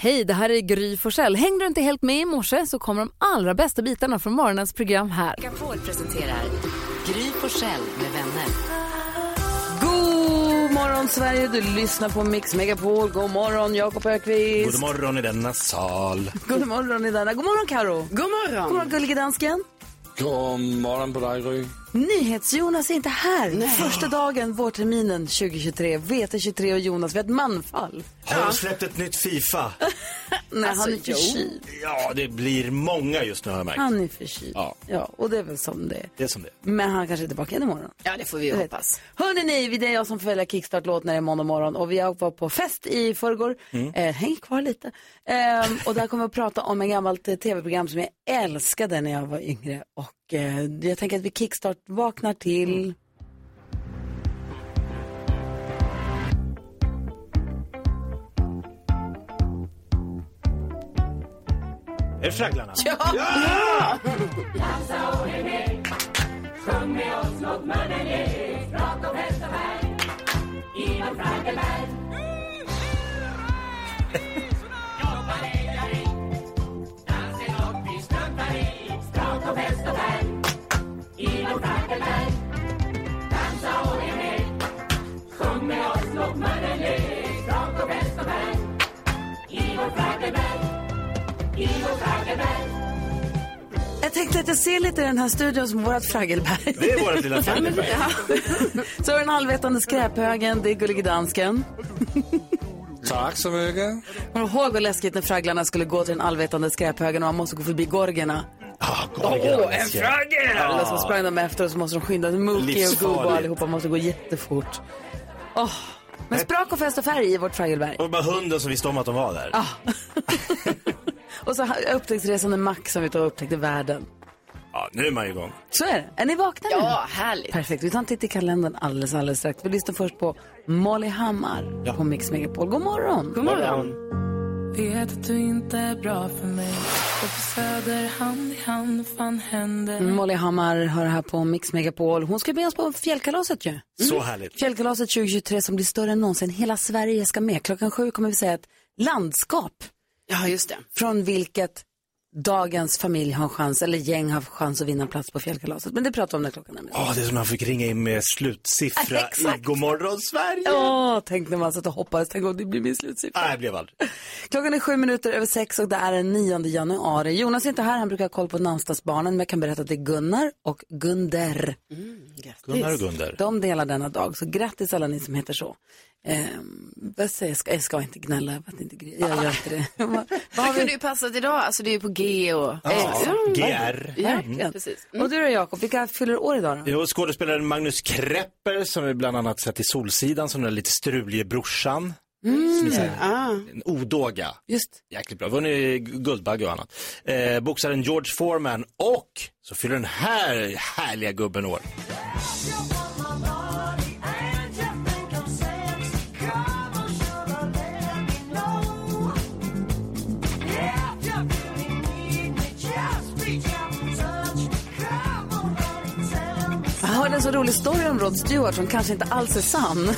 Hej, det här är Gry Forssell. Hängde du inte helt med i morse så kommer de allra bästa bitarna från morgonens program här. Megapol presenterar Gry Forssell med vänner. God morgon Sverige, du lyssnar på Mix Megapol. God morgon Jakob Ökvist. God morgon i denna sal. God morgon i denna. God morgon Karo. God morgon. God morgon gullige dansken. God morgon på dig Gry. NyhetsJonas är inte här. Första dagen vårterminen 2023. VT23 och Jonas, vi har ett manfall. Har de släppt ett nytt Fifa? Nej, Alltså, han är jo. förkyld. Ja, det blir många just nu har jag märkt. Han är förkyld. Ja. ja, och det är väl som det är. Det är som det Men han kanske är tillbaka igen imorgon. Ja, det får vi vet. hoppas. Hörrni ni, det är jag som får välja kickstart-låt när det är måndag morgon och vi har varit på fest i förrgår. Eh, häng kvar lite. Ehm, och där kommer vi att prata om ett gammalt eh, tv-program som jag älskade när jag var yngre. Och eh, jag tänker att vi kickstart vaknar till... Är det Fragglarna? Jag tänkte att jag ser lite i den här studion som vårt Fraggelberg. Det är vårt lilla Fraggelberg. Så har den allvetande skräphögen, det är Gullige Dansken. Tack så mycket. Kommer du ihåg vad läskigt när fragglarna skulle gå till den allvetande skräphögen och man måste gå förbi gorgerna? Ah, Gorgon. Åh, en fraggel! Eller så sprang de efter och så måste de skynda. Mookie och. Goobo och allihopa måste gå jättefort. Åh, Men sprak och fest och färg i vårt Fraggelberg. Och bara hunden som visste om att de var där. Och så upptäcktsresande Max som vi tog och upptäckte världen. Ja, nu är man ju igång. Så är det. Är ni vakna nu? Ja, härligt. Perfekt. Vi tar en titt i kalendern alldeles, alldeles strax. Vi lyssnar först på Molly Hammar Ja. på Mix Megapol. God morgon. God morgon. Vet att du inte är bra för mig Går på söder hand i hand, fan händer Molly Hammar hör här på Mix Megapol. Hon ska med oss på fjällkalaset ju. Så härligt. Fjällkalaset 2023 som blir större än någonsin. Hela Sverige ska med. Klockan sju kommer vi säga ett landskap Ja, just det. från vilket dagens familj har en chans, eller gäng har chans att vinna en plats på fjällkalaset. Men det pratar vi om när klockan är Ja, det är som när han fick ringa in med slutsiffra i Godmorgon Sverige. Åh, tänk när man satt och hoppades, tänk om det blir min slutsiffra. Nej, det blev aldrig. Klockan är sju minuter över sex och det är den 9 januari. Jonas är inte här, han brukar ha koll på namnsdagsbarnen, men jag kan berätta att det är Gunnar och Gunder. Gunnar och Gunder. De delar denna dag, så grattis alla ni som heter så. Säger jag? Ska, jag ska inte gnälla att inte jag gör inte det. Vad- kunde ju passat idag. Alltså det är ju på G och... Ja, Mm. GR. Verkligen. Precis. Och du då Jakob, vilka fyller år idag då? Jo, skådespelaren Magnus Krepper som vi bland annat sett i Solsidan som den lite strulige brorsan. Som är så här, Ah. en odåga. Just. Jäkligt bra. Vunnit Guldbagge och annat. Eh, boxaren George Foreman och så fyller den här härliga gubben år. En så rolig story om Rod Stewart som kanske inte alls är sann.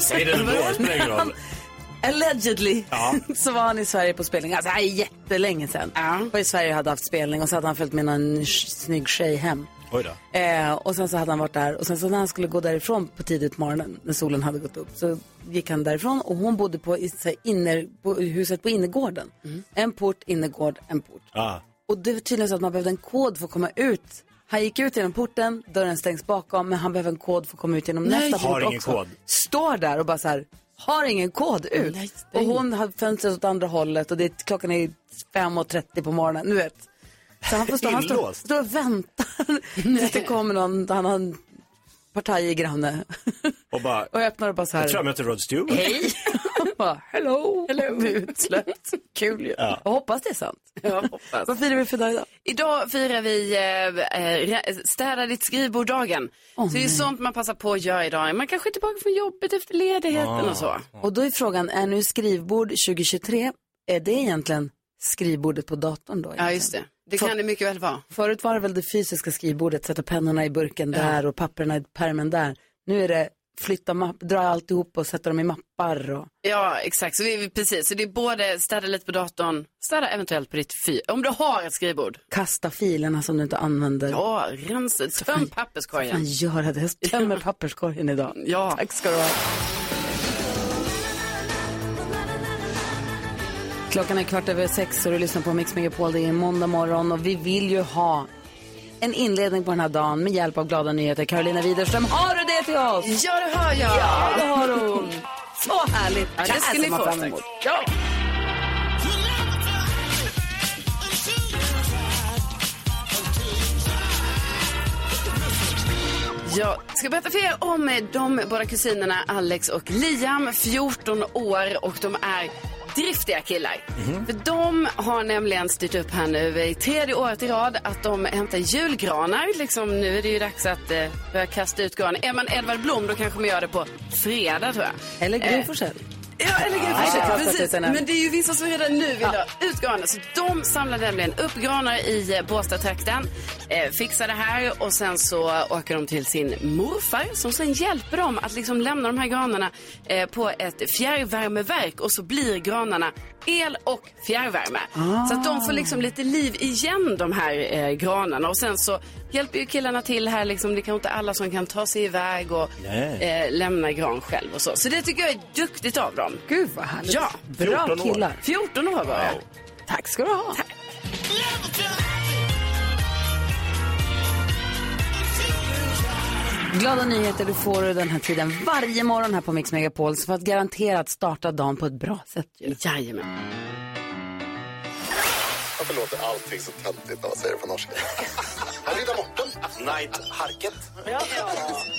Säg det ändå, det spelar ingen roll. Allegedly Ja. så var han i Sverige på spelning. Alltså det här är jättelänge sedan. Ja. Var i Sverige och hade haft spelning och så hade han följt med någon snygg tjej hem. Oj då. Eh, och sen så hade han varit där och sen så när han skulle gå därifrån på tidigt morgonen när solen hade gått upp så gick han därifrån och hon bodde på, i, så här, inner, på huset på innergården. En port, innergård, en port. Ja. Och det var tydligen så att man behövde en kod för att komma ut. Han gick ut genom porten, dörren stängs bakom, men han behöver en kod för att komma ut genom nästa Har port också. kod. Står där och bara så här, har ingen kod ut. Nej, och hon har fönstret åt andra hållet och det, är- klockan är 5.30 på morgonen, du vet. Så han får stå, han står, står och väntar tills det kommer någon, han har en partaj granne. Och bara, och öppnar och bara så här. jag tror jag möter Rod Stewart. Hej! bara, hello! hello. Utsläppt. Kul ju. Jag hoppas det är sant. Jag hoppas. Vad firar vi för dag idag? Idag firar vi eh, eh, städa ditt skrivbord-dagen. Så det är sånt man passar på att göra idag. Man kanske är tillbaka från jobbet efter ledigheten och så. Och då är frågan, är nu skrivbord 2023, är det egentligen skrivbordet på datorn då? Ja, egentligen? just det. Det kan det mycket väl vara. Förut var det väl det fysiska skrivbordet, sätta pennorna i burken där och papperna i pärmen där. Nu är det flytta mapp, dra alltihop och sätta dem i mappar. Och... Ja, exakt. Så vi, precis. Så det är både städa lite på datorn, städa eventuellt på ditt fyr. Om du har ett skrivbord. Kasta filerna som du inte använder. Ja, rensa, töm Fan, papperskorgen. göra det. Jag tömmer papperskorgen idag. Ja. Tack ska du ha. Klockan är kvart över sex och du lyssnar på Mix Megapol. Det är måndag morgon och vi vill ju ha en inledning på den här dagen med hjälp av glada nyheter. Carolina Widerström, har du det till oss? Ja, det hör jag. Ja, det har hon. Så härligt. Ja, det ska ni få fram strax. emot. Ja. Jag ska berätta för er om de båda kusinerna Alex och Liam, 14 år och de är driftiga killar. För de har nämligen styrt upp här nu i tredje året i rad att de hämtar julgranar. Liksom, nu är det ju dags att eh, börja kasta ut granar. Är man Edvard Blom då kanske man gör det på fredag tror jag. Eller Gry Eh. Ja, eller att precis. Men det är ju vissa som redan nu vill ha ut granar. Så de samlar nämligen upp granar i eh, Båstadtrakten, eh, fixar det här och sen så åker de till sin morfar som sen hjälper dem att liksom lämna de här granarna eh, på ett fjärrvärmeverk och så blir granarna el och fjärrvärme. Så att de får liksom lite liv igen de här eh, granarna och sen så hjälper ju killarna till här liksom. Det kanske inte alla som kan ta sig iväg och eh, lämna gran själv och så. Så det tycker jag är duktigt av dem. Gud vad härligt. Ja, Bra 14 år. killar. 14 år var jag. Tack ska du ha. Glada nyheter du får den här tiden varje morgon här på Mix Megapol så för att garanterat starta dagen på ett bra sätt. Jajamän. Varför låter allting så töntigt när man säger det på norska? Här är Morten. Night Harket.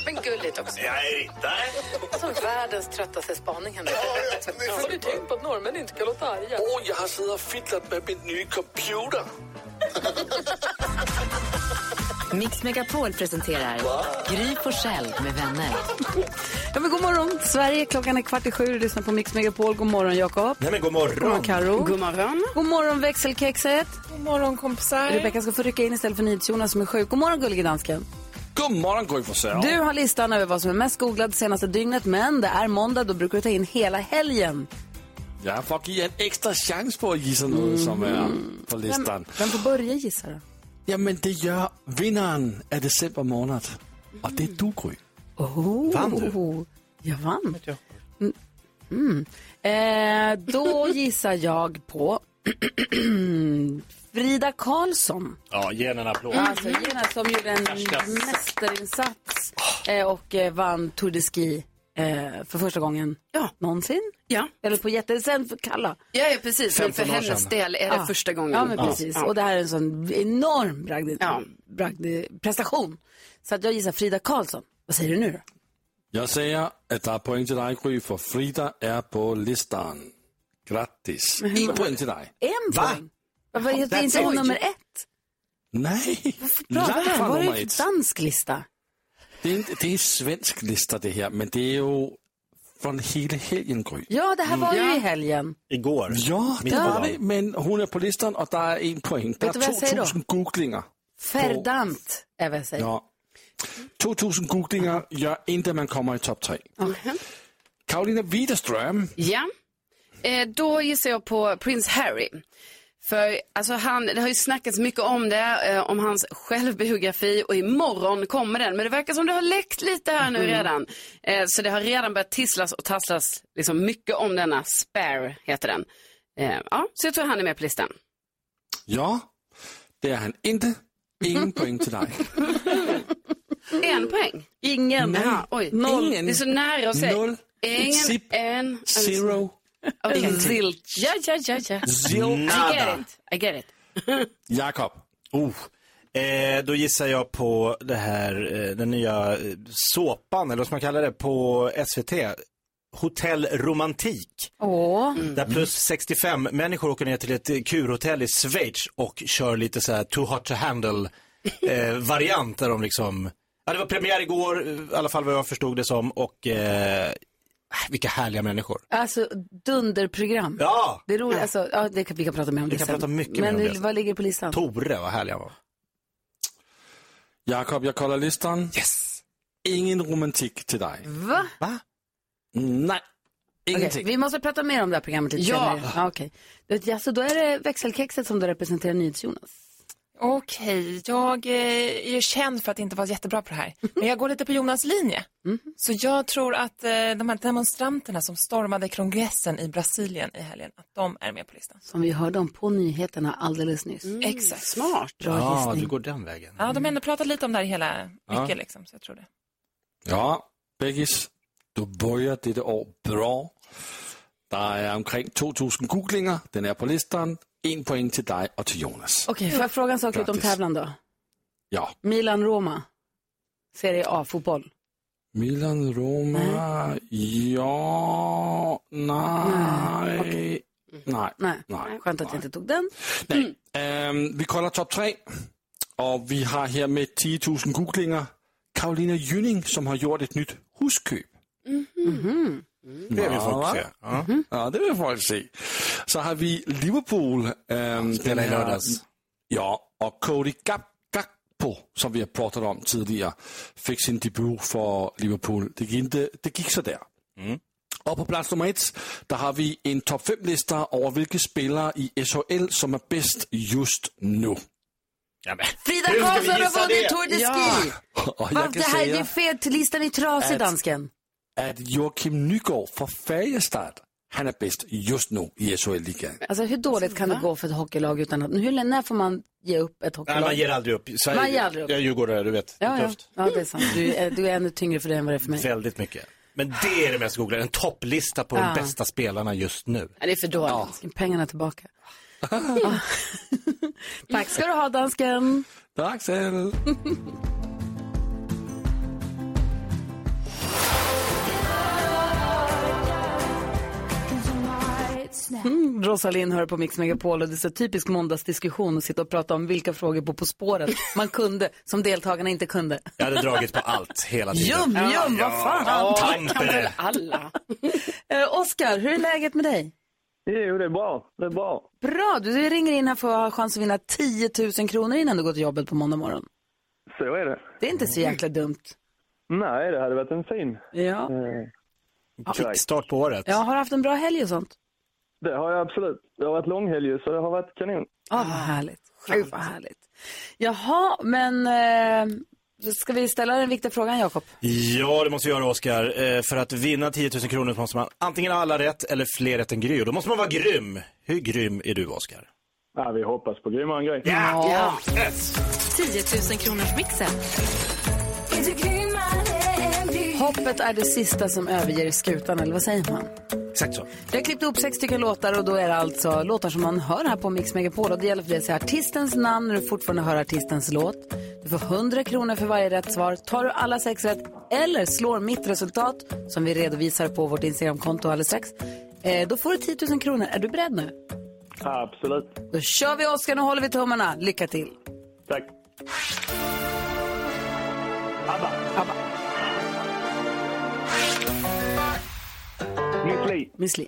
Men gulligt också. Jag är riddare. Som världens tröttaste spaning, Henrik. Har du tänkt på att norrmän inte kan låta arga? Åh, jag har suttit och fiddlat med min nya computer. Mix Megapol presenterar Gry Forssell med vänner. Ja, men god morgon Sverige, klockan är kvart i sju. Du lyssnar på Mix Megapol. God morgon Jakob. Nej men god God morgon morgon. Karo. God morgon. God morgon växelkexet. God morgon kompisar. Rebecka ska få rycka in istället för NyhetsJonas som är sjuk. God morgon gullige dansken. God morgon, Gry Forssell. Du har listan över vad som är mest googlad senaste dygnet men det är måndag. Då brukar du ta in hela helgen. Jag får ge en extra chans på att gissa något som är på Vem, listan. vem får börja gissa då? Ja, men det gör vinnaren av december månad. Och det är du, Gry. Oh, Vann du? Jag vann. Mm. Mm. Eh, då gissar jag på Frida Karlsson. Ja, ge henne en applåd. Alltså Gina som gjorde en mästerinsats eh, och eh, vann Tour de Ski eh, för första gången Ja. någonsin. Ja. Eller på jätte... Sen för Kalla. Ja, ja, precis. Men för 15 år hennes sedan. del är det Ja. första gången. Ja, men precis. Ja. Och det här är en sån enorm bragd, Ja. bragd, prestation. Så att jag gissar Frida Karlsson. Vad säger du nu då? Jag säger att det är poäng till dig, Gry, för Frida är på listan. Grattis. En poäng till dig. En Va? poäng. Vad var det That's inte hon nummer ett? Nej, Bra, långt vad från var det för dansk lista? Det är, inte, det är en svensk lista det här, men det är ju från hela helgen, Gry. Ja, det här var ju Ja. i helgen. Igår. Ja, det var det, men hon är på listan och där är en poäng. Det Vet du vad jag är säger då? 2000 googlingar. Ferdant är vad jag säger. Ja. 2000 googlingar gör inte att man kommer i topp tre. Karolina Widerström. Ja. Eh, då gissar jag på Prince Harry. För alltså han, det har ju snackats mycket om det, eh, om hans självbiografi och imorgon kommer den. Men det verkar som det har läckt lite här nu redan. Eh, så det har redan börjat tisslas och tasslas liksom mycket om denna. Spare heter den. Eh, ja, så jag tror han är med på listan. Ja, det är han inte. Ingen poäng till dig. En poäng. Ingen. Jaha, oj. Noll. Det är så nära att säga. Noll. Ingen, Zip. en, Zero. Zilch. Ja, ja, ja, ja. Zero. I get it. I get it. Jakob. Oh. Eh, då gissar jag på det här, eh, den nya eh, såpan, eller vad ska man kalla det, på SVT. Hotell Romantik. Åh, Där plus 65 människor åker ner till ett eh, kurhotell i Schweiz och kör lite så här too hot to handle eh, variant där de liksom, ja det var premiär igår, eh, i alla fall vad jag förstod det som och eh, vilka härliga människor. alltså dunderprogram. Ja! Det är roligt, alltså, ja, det kan, vi kan prata mer om Vi det kan sen. prata mycket Men om det. vad ligger på listan? Tore, vad härlig han var. Jakob, jag kollar listan. Yes! ingen romantik till dig. Va? Nej, Okej, ingenting. vi måste prata mer om det här programmet lite Ja. senare. Ja, okej. Alltså, då är det växelkexet som du representerar NyhetsJonas. Okej, jag eh, är ju känd för att inte vara jättebra på det här. Men jag går lite på Jonas linje. Så jag tror att eh, de här demonstranterna som stormade kongressen i Brasilien i helgen, att de är med på listan. Som vi hörde om på nyheterna alldeles nyss. Exakt. Smart. Bra Ja, gissning. du går den vägen. Ja, de har ändå pratat lite om det här hela Ja. mycket liksom, så jag tror det. Ja, Beggis, du börjar detta år bra. Det är omkring 2000 googlingar, den är på listan. En poäng till dig och till Jonas. Okej, får jag fråga en sak lite om Grattis. tävlan då? Ja, Milan-Roma, Serie A-fotboll. Milan, Roma, ja, nej, nej, Nej, nej. skönt att jag inte tog den. Nej. Ehm, vi kollar topp tre. Och vi har här med 10 000 googlingar Karolina Gynning som har gjort ett nytt husköp. Det vill folk se. Ja. Ja, det vill folk se. Så har vi Liverpool. i den här- lördags. Ja, och Cody Gap Gakpo, som vi har pratat om tidigare, fick sin debut för Liverpool. Det gick, inte, det gick sådär. Och på plats nummer ett, där har vi en topp 5-lista över vilka spelare i SHL som är bäst just nu. Ja. Frida vi Karlsson har vunnit det? Tour de Ja. Ski! Och Va, jag det kan här det är säga fel, listan är trasig dansken. Att Joakim Nygård för Färjestad, han är bäst just nu i SHL-ligan. Alltså hur dåligt kan det gå för ett hockeylag utan att, hur, när får man ge upp ett Nej, hockeylag? man ger aldrig upp. Sverige, Man ger aldrig upp. Jag är djurgårdare, du vet. Det ja, är ja. tufft. ja, det är sant. Du är, du är ännu tyngre för det än vad det är för mig. Väldigt mycket. Men det är det mest googlade. En topplista på Ja. de bästa spelarna just nu. Ja, det är för dåligt. Ska pengarna tillbaka. Tack ska du ha dansken. Tack Axel! Mm, Rosalind hör på Mix Megapol och det är så typisk måndagsdiskussion att sitta och prata om vilka frågor på På spåret man kunde som deltagarna inte kunde. Jag hade dragit på allt hela tiden. Jum, jum, vad fan. Tampere. Alla. Eh, Oskar, hur är läget med dig? Jo, det är bra. Det är bra. Bra, du ringer in här för att ha chans att vinna 10 000 kronor innan du går till jobbet på måndag morgon. Så är det. Det är inte så jäkla dumt. Nej, det hade varit en fin Ja. eh. Kickstart på året. Jag har haft en bra helg och sånt. Det har jag absolut. Det har varit långhelg så det har varit kanon. Ja, vad härligt. Gud, vad härligt. Jaha, men eh, ska vi ställa den viktiga frågan, Jakob? Ja, det måste vi göra, Oskar. Eh, för att vinna 10 000 kronor måste man antingen ha alla rätt eller fler rätt än Gry. Och Då måste man vara grym. Hur grym är du, Oskar? Ja, vi hoppas på grymmare en grej. Ja! Yes. 10 000 kronors mixen. Hoppet är det sista som överger skutan, eller vad säger man? Exakt så. Jag har klippt ihop sex stycken låtar och då är det alltså låtar som man hör här på Mix Megapol. Och det gäller för dig att säga artistens namn när du fortfarande hör artistens låt. Du får 100 kronor för varje rätt svar. Tar du alla sex rätt eller slår mitt resultat, som vi redovisar på vårt Instagramkonto alldeles strax, eh, då får du 10 000 kronor. Är du beredd nu? Absolut. Då kör vi Oskar, nu håller vi tummarna. Lycka till. Tack. ABBA. Abba. Miss Li.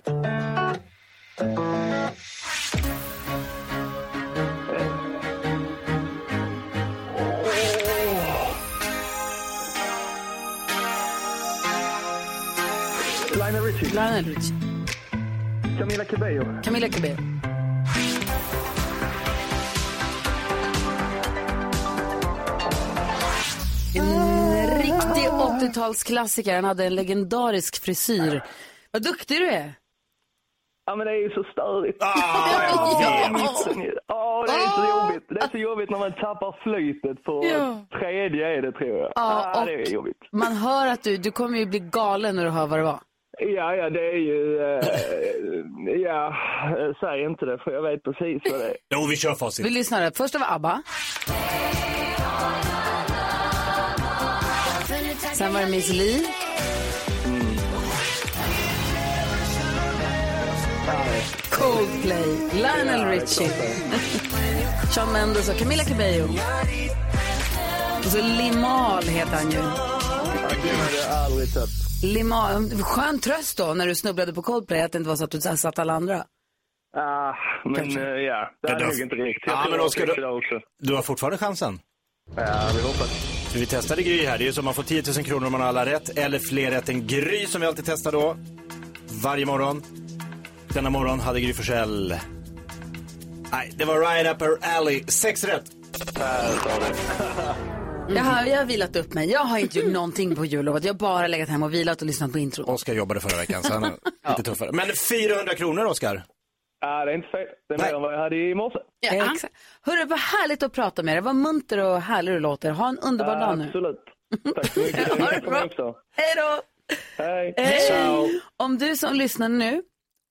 Lionel Richie. Lionel Richie. Camila Cabello. Camilla Cabello. En riktig 80-talsklassiker. Han hade en legendarisk frisyr. Vad duktig du är. Ja, men det är ju så störigt. Ah, Ja. Ja, det är så jobbigt. Det är så jobbigt när man tappar flytet på Ja. tredje är det, tror jag. Ja, Ja, och- det är jobbigt. Man hör att du, du kommer ju bli galen när du hör vad det var. Ja, ja, det är ju... Eh, ja, säg inte det, för jag vet precis vad det är. Jo, vi kör facit. Vi lyssnar. Först var ABBA. Sen var det Miss Li. Coldplay. Lionel Richie. Shawn Mendes och Camila Cabello. Och så Limal heter han ju. Limal. Skön tröst då när du snubblade på Coldplay att det inte var så att du satt alla andra. Ah, men Kanske. eh, ja, det då- nog inte. Jag Ja, men Oskar, också. Du har fortfarande chansen. Ja, vi hoppas. För vi testade Gry här. Det är ju som man får 10 000 kronor om man har alla rätt. Eller fler rätt än Gry som vi alltid testar då. Varje morgon. Denna morgon hade Gry Forssell. Nej, det var right up her alley. Sex rätt. Jag, har, jag har vilat upp mig. Jag har inte gjort någonting på jullovet. Jag har bara legat hemma och vilat och lyssnat på intro. Oskar jobbade förra veckan så han är lite tuffare. Men 400 kronor Oskar. Ja, det är inte fel. Det är mer än vad jag hade i morse. Ja. Exakt. Hörru, vad härligt att prata med dig. Vad munter och härlig du låter. Ha en underbar dag nu. Absolut. Tack så mycket. Ha det bra. Hej då! Hej. Hej! Om du som lyssnar nu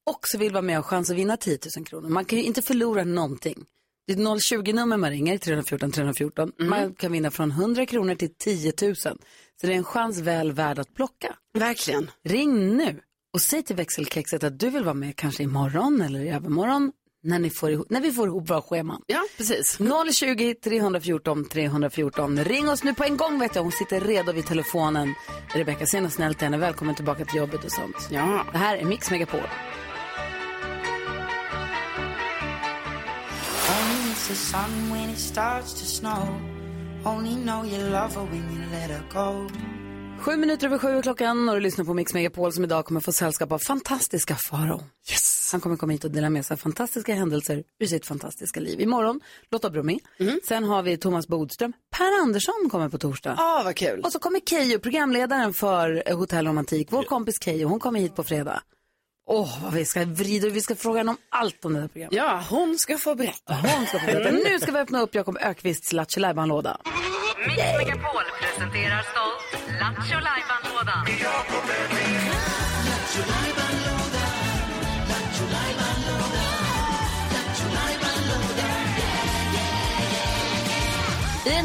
också vill vara med och chans att vinna 10 000 kronor. Man kan ju inte förlora någonting. Det är ett 020-nummer man ringer, 314 314. Man kan vinna från 100 kronor till 10 000. Så det är en chans väl värd att plocka. Verkligen. Ring nu och säg till växelkexet att du vill vara med kanske imorgon eller i övermorgon när, ni får ihop, när vi får ihop våra scheman. Ja, precis. 020 314 314. Ring oss nu på en gång vet jag. Hon sitter redo vid telefonen. Rebecka, säg något snällt till henne. Välkommen tillbaka till jobbet och sånt. Ja. Det här är Mix Megapol. Miss the sun when it starts to snow. Only know you love her when you let her go. Sju minuter över sju klockan och du lyssnar på Mix Megapol som idag kommer få sällskap av fantastiska Farao. Yes. Han kommer komma hit och dela med sig av fantastiska händelser ur sitt fantastiska liv. Imorgon Lotta Bromé. Sen har vi Thomas Bodström. Per Andersson kommer på torsdag. Ja, vad kul. Och så kommer Keyyo, programledaren för eh, Hotell Romantik. Vår kompis Keyyo, hon kommer hit på fredag. Åh, vad vi ska vrida och vi ska fråga henne om allt om det här programmet. Ja, hon ska få berätta. Hon ska få berätta. Nu ska vi öppna upp Jakob Ökvists Lattjo låda Mix Megapol presenterar stolt Lattjo Lajban-lådan.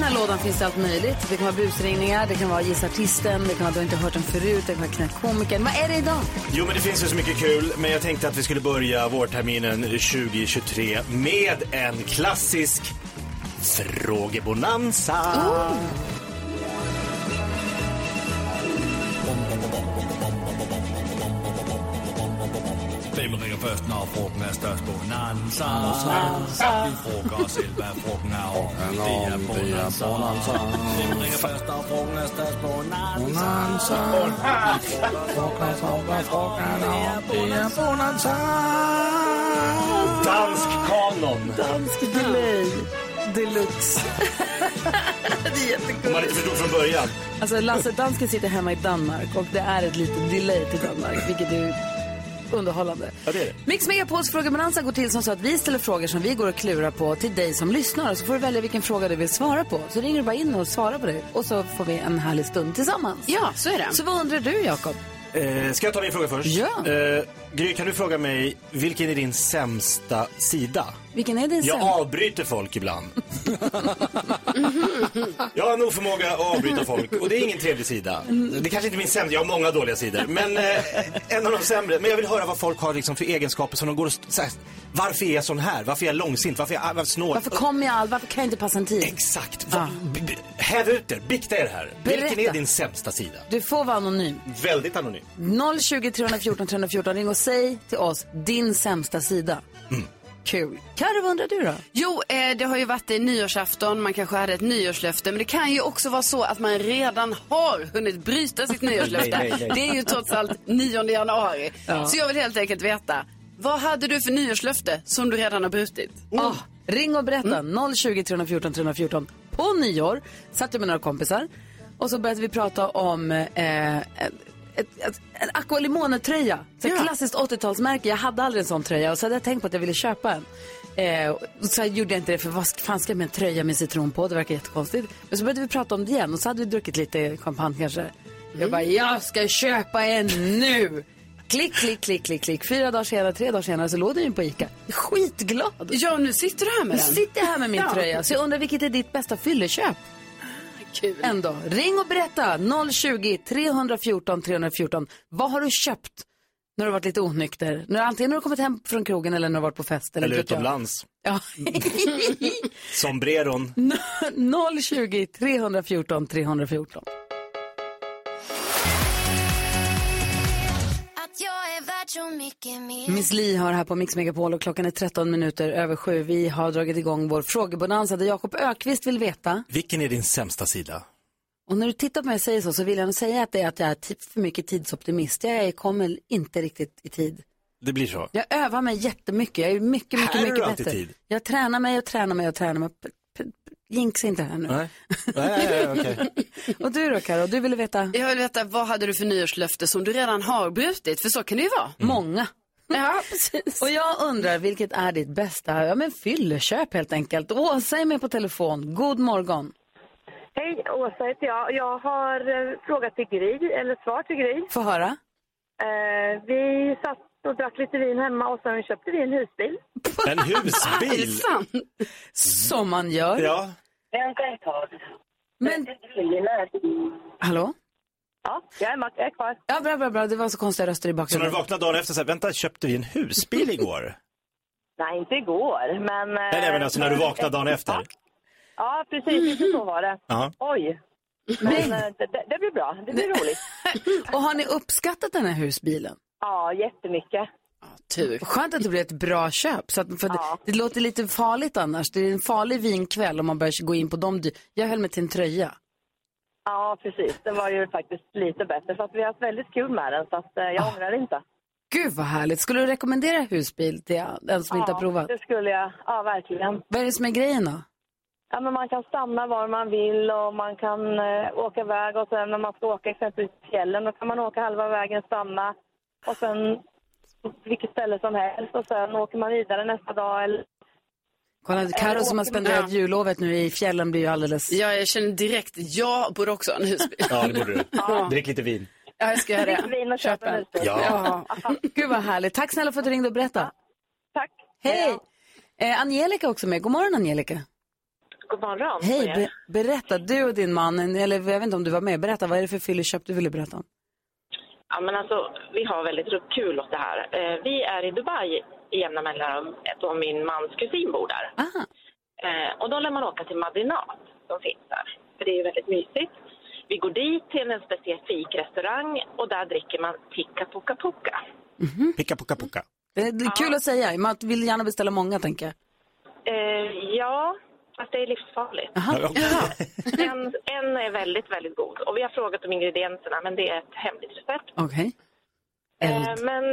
Här lådan finns det allt möjligt. Det kan vara busringningar, det kan vara gissa artisten, det kan vara du inte hört den förut, det kan vara knäck komikern. Vad är det idag? Jo, men det finns ju så mycket kul. Men jag tänkte att vi skulle börja vårterminen 2023 med en klassisk frågebonanza. Hvem ringer først, når frugten er størst? Bonanza. Vi frugger os selv, hvad frugten er om. Det er bonanza. Hvem ringer først, når frugten er størst? Bonanza. Dansk kanon. Dansk delay deluxe. det är jättekul. Om man inte förstod från början. Alltså Lasse Dansken sitter hemma i Danmark och det är ett litet delay till Danmark, vilket är underhållande. Ja, det är det. Mix Megapols frågebonanza går till som så att vi ställer frågor som vi går och klurar på till dig som lyssnar. Och så får du välja vilken fråga du vill svara på. Så ringer du bara in och svarar på det. Och så får vi en härlig stund tillsammans. Ja, så är det. Så vad undrar du, Jakob? Eh, ska jag ta min fråga först? Ja. Eh, Gry, kan du fråga mig, vilken är din sämsta sida? Vilken är din Jag sämsta? avbryter folk ibland. jag har nog förmåga att avbryta folk och det är ingen trevlig sida. Det kanske inte är min sämsta, jag har många dåliga sidor. Men eh, en av de sämre. Men jag vill höra vad folk har liksom för egenskaper som de går och... Så här, varför är jag sån här? Varför är jag långsint? Varför är jag varför snål? Varför kommer jag all? Varför kan jag inte passa en tid? Exakt. Va- b- b- Häv ut er, bikta er här. Vilken Berätta. är din sämsta sida? Du får vara anonym. Väldigt anonym. 020 314 314. Ring och säg till oss din sämsta sida. Mm. Kul. Carro, vad undrar du då? Jo, eh, det har ju varit eh, nyårsafton, man kanske hade ett nyårslöfte, men det kan ju också vara så att man redan har hunnit bryta sitt nyårslöfte. Nej, nej, nej. Det är ju trots allt 9 januari. Ja. Så jag vill helt enkelt veta, vad hade du för nyårslöfte som du redan har brutit? Ah, ring och berätta. 020 314 314. På nyår satt jag med några kompisar och så började vi prata om eh, ett, ett, en Aqua Limone-tröja. Så ett Klassiskt 80-talsmärke. Jag hade aldrig en sån tröja och så hade jag tänkt på att jag ville köpa en. Eh, så gjorde jag inte det för vad fan ska jag med en tröja med citron på? Det verkar jättekonstigt. Men så började vi prata om det igen och så hade vi druckit lite champagne kanske. Jag bara, jag ska köpa en nu! Klick, klick, klick, klick, klick. Fyra dagar senare, tre dagar senare så låg den ju på Ica. Skitglad. Ja, nu sitter du här med nu den. sitter jag här med min Ja. tröja. Så jag undrar vilket är ditt bästa fylleköp? Kul. Ändå. Ring och berätta. 020 314 314. Vad har du köpt när du har varit lite onykter? När, antingen när du har kommit hem från krogen eller när du har varit på fest. Eller, Eller utomlands. Ja. Sombreron. 020 314 Miss Li har här på Mix Megapol och klockan är 13 minuter över sju. Vi har dragit igång vår frågebonanza där Jakob Ökvist vill veta. Vilken är din sämsta sida? Och när du tittar på mig och säger så, så vill jag nog säga att det är att jag är ti- för mycket tidsoptimist. Jag är- kommer inte riktigt i tid. Det blir så. Jag övar mig jättemycket. Jag är mycket, mycket, Här är mycket du alltid bättre. tid. Jag tränar mig och tränar mig och tränar mig. Jinxa inte här nu. Nej, nej, nej okej. Och du då Karo, du ville veta? Jag vill veta, vad hade du för nyårslöfte som du redan har brutit? För så kan det ju vara. Många. Ja, precis. Och jag undrar, vilket är ditt bästa, ja men fylleköp helt enkelt. Åsa är med på telefon. God morgon. Hej, Åsa heter jag. Jag har eh, frågat till Gry, eller svar till Gry. Få höra. Eh, vi satt och drack lite vin hemma och sen köpte vi en husbil. En husbil? Som man gör. Ja. Vänta ett tag. Men... Hallå? Ja, jag är, Mac- jag är kvar. Ja, bra, bra, bra. Det var så konstiga röster i Så när bakgrunden. du vaknar dagen efter så här, vänta, köpte vi en husbil igår? Nej, inte igår, men... Nej, nej, men alltså när du vaknar dagen efter. Ja, precis. Inte så var det. Ja. Oj. Men eh, det, det, det blir bra. Det blir roligt. Och har ni uppskattat den här husbilen? Ja, jättemycket. Tur. Skönt att det blir ett bra köp. Så att, för det, det låter lite farligt annars. Det är en farlig vinkväll om man börjar gå in på de dy- Jag höll mig till en tröja. Ja, precis. Det var ju faktiskt lite bättre. För att vi har haft väldigt kul med den, så att, eh, jag ångrar inte. Gud vad härligt. Skulle du rekommendera husbil till den som inte har provat? det skulle jag. Ja, verkligen. Vad är det som är grejen då? Ja, men man kan stanna var man vill och man kan eh, åka iväg och sen när man ska åka exempelvis till fjällen då kan man åka halva vägen, stanna och sen vilket ställe som helst och sen åker man vidare nästa dag eller Kolla, Karo som har spenderat jullovet nu i fjällen blir ju alldeles... Ja, jag känner direkt, jag borde också ha en husbil. Ja, det borde du. Ja. Drick lite vin. Ja, jag ska göra det. Drick vin och köp en husbil. Ja. Gud vad härligt. Tack snälla för att du ringde och berättade. Tack. Hej! Eh, Angelica är också med. God morgon Angelica. God morgon. Hej, be- berätta. Du och din man, eller jag vet inte om du var med, berätta. Vad är det för fylleköp du ville berätta om? Ja, men alltså, vi har väldigt kul åt det här. Eh, vi är i Dubai i jämna mellanrum då min mans kusin bor där. Eh, och då lär man åka till Madinat som finns där. För det är ju väldigt mysigt. Vi går dit till en specifik restaurang och där dricker man tikka puka puka. Picka pucka pucka. Det är, det är kul att säga. Man vill gärna beställa många, tänker jag. Eh, ja, fast det är livsfarligt. En, en är väldigt, väldigt god. Och vi har frågat om ingredienserna, men det är ett hemligt recept. Okej. Eh, men,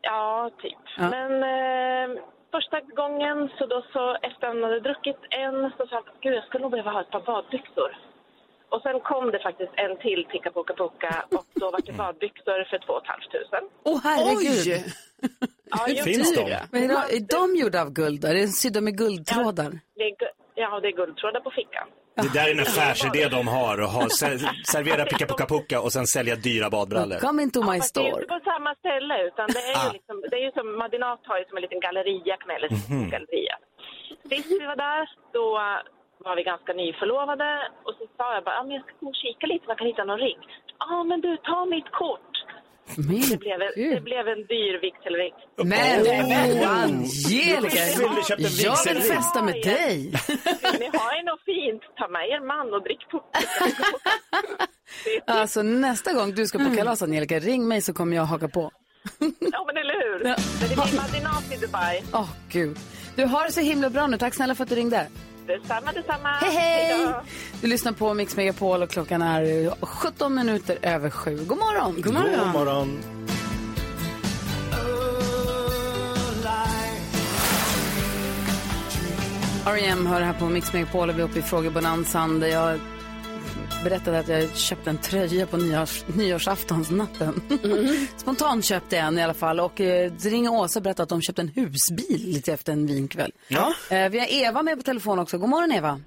ja, typ. Ja. Men eh, första gången, så då så efter han hade druckit en, så sa han, gud jag skulle nog behöva ha ett par badbyxor. Och sen kom det faktiskt en till Picka Pucka Pucka och då var det badbyxor för 2 500. Åh herregud! Ja, Hur just finns det. de? Men är, de, är de gjorda av guld? då? Är de sydda med guldtrådar? Det är, gu- ja, det är guldtrådar på fickan. Det där är en affärsidé de har, att ha, ser- servera picka pucka pucka och sen sälja dyra badbrallor. Come into my Fast det är store. inte på samma ställe utan det är Ah. ju, liksom, det är ju som Madinat har ju som en liten galleria, eller Mhm. galleria. Sist vi var där, då var vi ganska nyförlovade och så sa jag bara, ja men jag ska gå och kika lite om jag kan hitta någon ring. Ja men du, ta mitt kort. Det blev, en, det blev en dyr vigselring. Men Oh. Angelica, jag vill festa med dig. Ni har ju något fint. Ta med er man och drick. Alltså nästa gång du ska på kalas Angelica, ring mig så kommer jag haka på. Ja men eller hur. Men det blir Madinat i Dubai. Åh gud. Du har det så himla bra nu. Tack snälla för att du ringde. Detsamma, detsamma. Hej hej! Du lyssnar på Mix Megapol och klockan är 17 minuter över sju. God morgon! God God morgon. R.E.M. hör här på Mix Megapol och vi är uppe i frågebonanzan där jag berättade att jag köpte en tröja på nyårs, nyårsaftonsnatten. Spontant köpte jag en i alla fall och eh, ringer Åsa och berättar att de köpte en husbil lite efter en vinkväll. Ja. Eh, vi har Eva med på telefon också. God morgon Eva!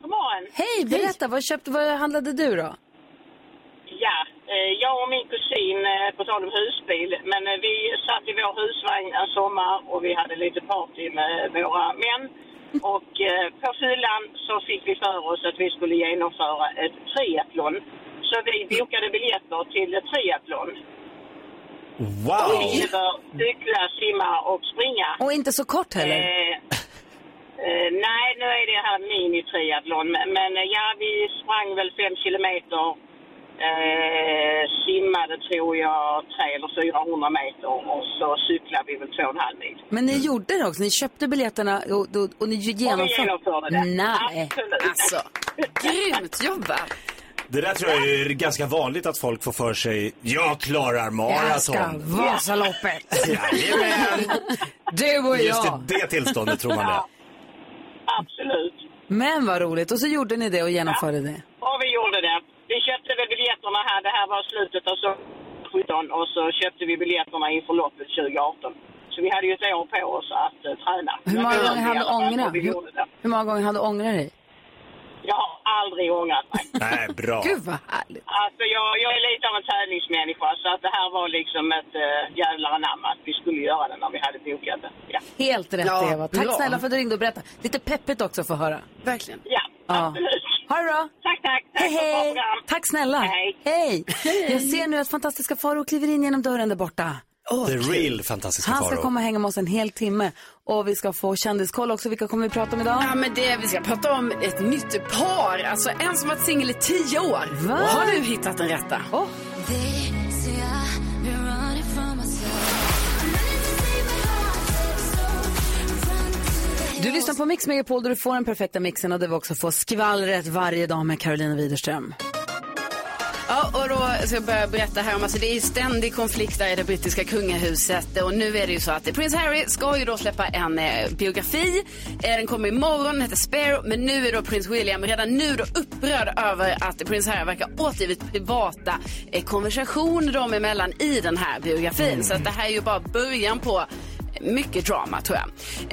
God morgon. Hej, berätta, vad, köpte, vad handlade du då? Ja, eh, jag och min kusin, eh, på tal om husbil, men eh, vi satt i vår husvagn en sommar och vi hade lite party med våra män. Och eh, på fyllan så fick vi för oss att vi skulle genomföra ett triathlon. Så vi bokade biljetter till ett triathlon. Wow! Det innebär cykla, simma och springa. Och inte så kort heller. Eh, eh, nej, nu är det här mini-triathlon. Men, men ja, vi sprang väl fem kilometer. Eh, simmade tror jag tre eller 400 meter och så cyklade vi väl två och en halv mil. Men ni gjorde det också, ni köpte biljetterna och, och, och ni genomförde, genomförde det. Nej, Absolut. alltså. Grymt jobbat. Det där tror jag är ganska vanligt att folk får för sig, jag klarar maraton. Vasaloppet. Jajamän. Du och Just i jag. det tillståndet tror man det. Absolut. Men vad roligt. Och så gjorde ni det och genomförde det. Och vi gjorde det. Vi köpte väl biljetterna här. Det här var slutet av så 17 och så köpte vi biljetterna inför loppet 2018. Så vi hade ju ett år på oss att uh, träna. Hur många gånger hann du i alla fall, ångra? och Vi gjorde det. Hur många gånger hann du ångra dig? Jag har aldrig ångrat mig. Nej, bra. Gud vad härligt. Alltså jag, jag är lite av en tävlingsmänniska så att det här var liksom ett uh, jävlar anamma att vi skulle göra det när vi hade bokat det. Ja. Helt rätt Ja, Eva. Tack bra. snälla för att du ringde och berättade. Lite peppigt också för att höra. Verkligen. Ja, Ja. absolut. Ha det bra. Tack, tack. Hej, hej. Tack snälla. Hej. Jag ser nu att fantastiska Faro kliver in genom dörren där borta. The real fantastiska Han ska Faro. komma och hänga med oss en hel timme. Och vi ska få kändiskoll också. Vilka kommer vi prata om idag? Ja, men det, vi ska prata om ett nytt par. Alltså en som varit singel i tio år. Va? Har du hittat den rätta? Oh. Du lyssnar på Mix Megapol där du får den perfekta mixen och där vi också får skvallret varje dag med Carolina Widerström. Ja, och då ska jag börja berätta här om, att alltså det är ständig konflikt där i det brittiska kungahuset och nu är det ju så att prins Harry ska ju då släppa en eh, biografi. Eh, den kommer imorgon, den heter Spare, men nu är då prins William redan nu då upprörd över att prins Harry verkar ha återgivit privata eh, konversationer dem emellan i den här biografin. Så att det här är ju bara början på mycket drama tror jag.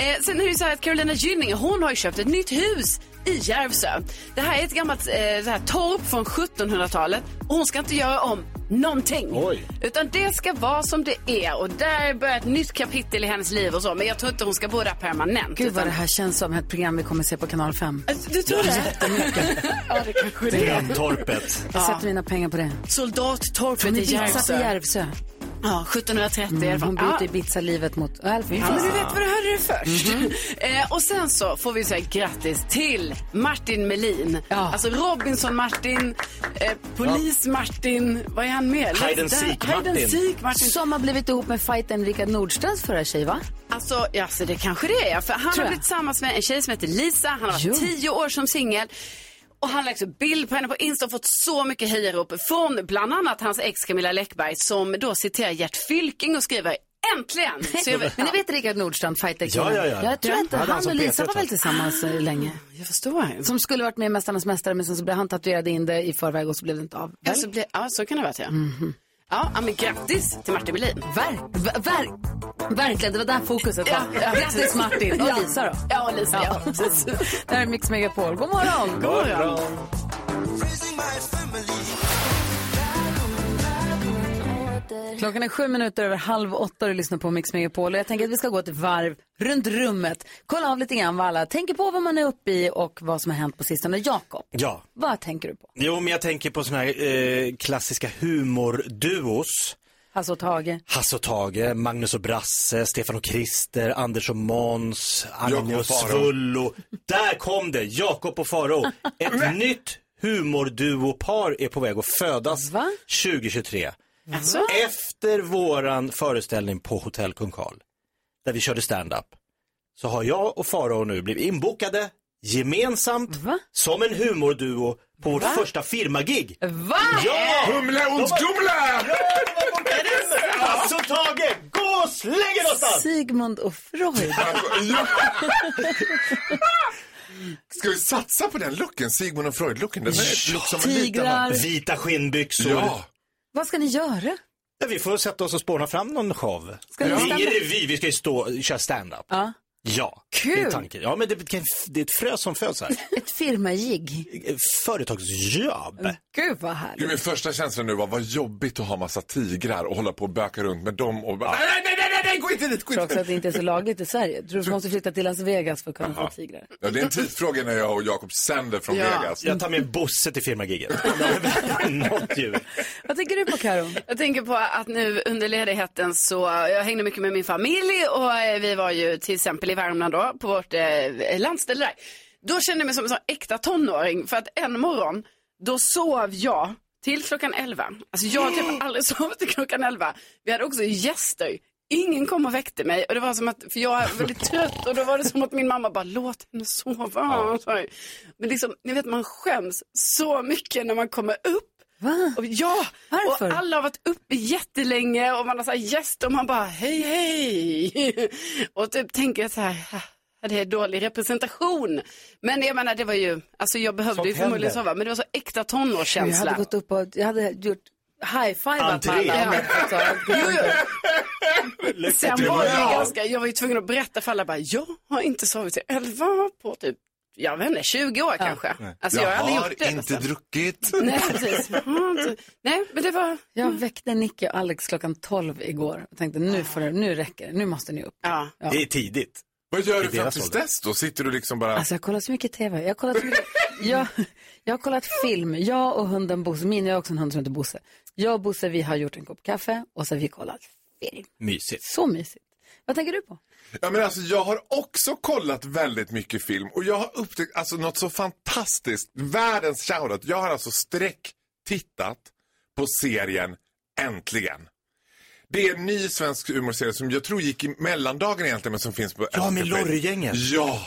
Eh, sen är det så här att Carolina Gynning, hon har ju köpt ett nytt hus i Järvsö. Det här är ett gammalt eh, här torp från 1700-talet och hon ska inte göra om någonting. Oj. Utan det ska vara som det är och där börjar ett nytt kapitel i hennes liv och så. Men jag tror inte hon ska bo där permanent. Gud vad utan- det här känns som ett program vi kommer se på kanal 5. Du tror det? ja, det kanske det är. Jag sätter mina pengar på det. Soldattorpet i är bitsat i Järvsö. Ja, 1730 i alla Mm, fall. hon Ja. byter Ibiza-livet mot... Ja, vi Ja, får men se. du vet vad du hörde det först. eh, och sen så får vi säga grattis till Martin Melin. Alltså Robinson-Martin, eh, Polis-Martin, vad är han med? Hide and Där- seek Hide and Martin. seek Martin. Som har blivit ihop med fighten Rickard Nordstrands förra tjej, va? Alltså, ja, så det kanske det är. För han Tror har blivit tillsammans med en tjej som heter Lisa. Han har varit Jo. tio år som singel. Och han har lagt upp bild på henne på Insta och fått så mycket hejarop från bland annat hans ex Camilla Läckberg som då citerar Gert Fylking och skriver Äntligen! Så jag, Men ni vet Rickard Nordstrand, fighter Ja, ja, ja. Jag tror är han han och Lisa var väl tillsammans eh, länge. Jag förstår. Som skulle varit med i Mästarnas Mästare men sen så blev han tatuerade in det i förväg och så blev det inte av. Ja, så, blir, ja, så kan det vara. Ja. Mhm. Ja, ja, men grattis till Martin Melin. Verk, ver, ver, verkligen, det var där fokuset var. Ja, ja, Grattis. Martin och Ja. Lisa då. Ja, och Lisa, ja. precis. Det här är Mix Megapol. God morgon! God morgon. Klockan är sju minuter över halv åtta och du lyssnar på Mix Megapol. Och jag tänker att vi ska gå ett varv runt rummet. Kolla av lite grann vad alla tänker på, vad man är uppe i och vad som har hänt på sistone. Jakob, Ja. vad tänker du på? Jo, men jag tänker på såna här eh, klassiska humorduos. Hasse och Tage. Hasse och Tage, Magnus och Brasse, Stefan och Christer, Anders och Måns, Agne och. Svullo. Där kom det, Jakob och Faro. Ett nytt humorduopar är på väg att födas 2023. Alltså? Efter våran föreställning på Hotell Kung Karl, där vi körde stand-up, så har jag och Faro nu blivit inbokade gemensamt som en humorduo på vårt första firmagig. Va? Ja! Humla und Skumla! Och Tage, gå och släng er någonstans! Sigmund och Freud. Ska vi satsa på den looken? Sigmund och Freud-looken? Den är ett look som en liten Tigrar. Vita skinnbyxor. Ja. Vad ska ni göra? Ja, vi får sätta oss och spåna fram någon show. Ska ni vi är revy, vi ska ju stå och köra stand-up. Ja. Ja, Kul. det är tanken. Ja, men det, det är ett frö som föds här. Ett firmajigg. Företagsjobb. Gud vad härligt. Gud, min första känsla nu var vad jobbigt att ha massa tigrar och hålla på och böka runt med dem och bara, nej, nej, nej, nej, nej, gå inte dit, gå Jag tror inte också att det inte är så lagligt i Sverige. Jag tror du måste flytta till Las Vegas för att kunna få Jaha. tigrar. Ja, det är en tidsfråga när jag och Jakob sänder från Vegas. Jag tar med Bosse till firmagigget. Något djur. Vad tänker du på Karo? Jag tänker på att nu under ledigheten så, jag hängde mycket med min familj och eh, vi var ju till exempel i Värmland då, på vårt eh, landställe där. Då kände jag mig som en sån äkta tonåring för att en morgon, då sov jag till klockan 11. Alltså jag har typ aldrig sovit till klockan 11. Vi hade också gäster ingen kom och väckte mig. Och det var som att, för jag är väldigt trött och då var det som att min mamma bara, låt henne sova. Men liksom, ni vet man skäms så mycket när man kommer upp. Va? Och ja, Varför? och alla har varit uppe jättelänge och man har så här gäster och man bara hej hej. Och typ tänker så här, "Ah, det är dålig representation. Men jag menar det var ju, alltså jag behövde Sånt ju förmodligen sova, men det var så äkta Jag tonårskänsla. hade gått upp och jag hade gjort high-fivat med Entré. alla. jag jo. Sen var det ganska, jag var ju tvungen att berätta för alla, bara, jag har inte sovit till elva på typ, jag vet inte, 20 år kanske. Alltså jag, har aldrig gjort det. inte druckit. Nej, precis. Jag har inte- Nej, men det var... Jag väckte Nicky och Alex klockan 12 igår och tänkte nu, får det, nu räcker det, nu måste ni upp. Ja. Det är tidigt. Vad gör du fram tills ålder. dess då? Sitter du liksom bara... Alltså jag har kollat så mycket tv. Jag har kollat, så mycket, jag, jag har kollat film. Jag och hunden Bosse, min jag har också en hund som heter Bosse. Jag och Bosse vi har gjort en kopp kaffe och så har vi kollat film. Mysigt. Så mysigt. Vad tänker du på? Ja, men alltså, jag har också kollat väldigt mycket film och jag har upptäckt alltså, något så fantastiskt. Världens shoutout. Jag har alltså sträck tittat på serien Äntligen. Det är en ny svensk humorserie som jag tror gick i mellandagen egentligen men som finns på Ja, med. Lorry-gänget. Ja.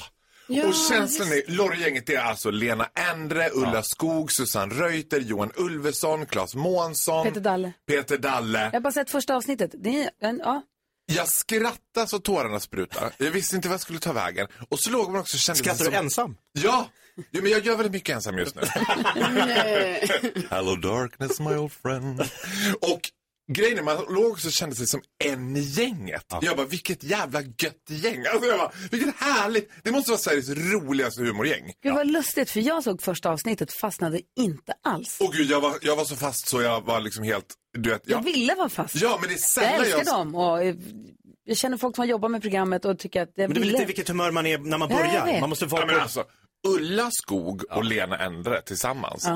Ja, och känslan är, Lorry-gänget är alltså Lena Endre, Ulla Skog, Susanne Reuter, Johan Ulveson, Claes Månsson, Peter Dalle. Peter Dalle. Jag har bara sett första avsnittet. Det är, en, ja. Jag skrattade så tårarna sprutade. Jag visste inte vad jag skulle ta vägen. Och så låg man också och kände Skrattar du som... ensam? Ja! ja, men jag gör väldigt mycket ensam just nu. Hello darkness my old friend. Och grejen är, man låg och kände sig som en i gänget. Jag bara, vilket jävla gött gäng. Alltså jag bara, vilket härligt. Det måste vara Sveriges roligaste humorgäng. Gud vad lustigt för jag såg första avsnittet fastnade inte alls. Och gud, jag var, jag var så fast så jag var liksom helt, du vet. Jag ville vara fast. Ja, men det är Jag sällan älskar jag... dem och eh, jag känner folk som har jobbat med programmet och tycker att jag Men det är ville. lite vilket humör man är när man Ja, jag börjar. Man måste vara Ja, men alltså, Ulla Skog och Lena Endre tillsammans.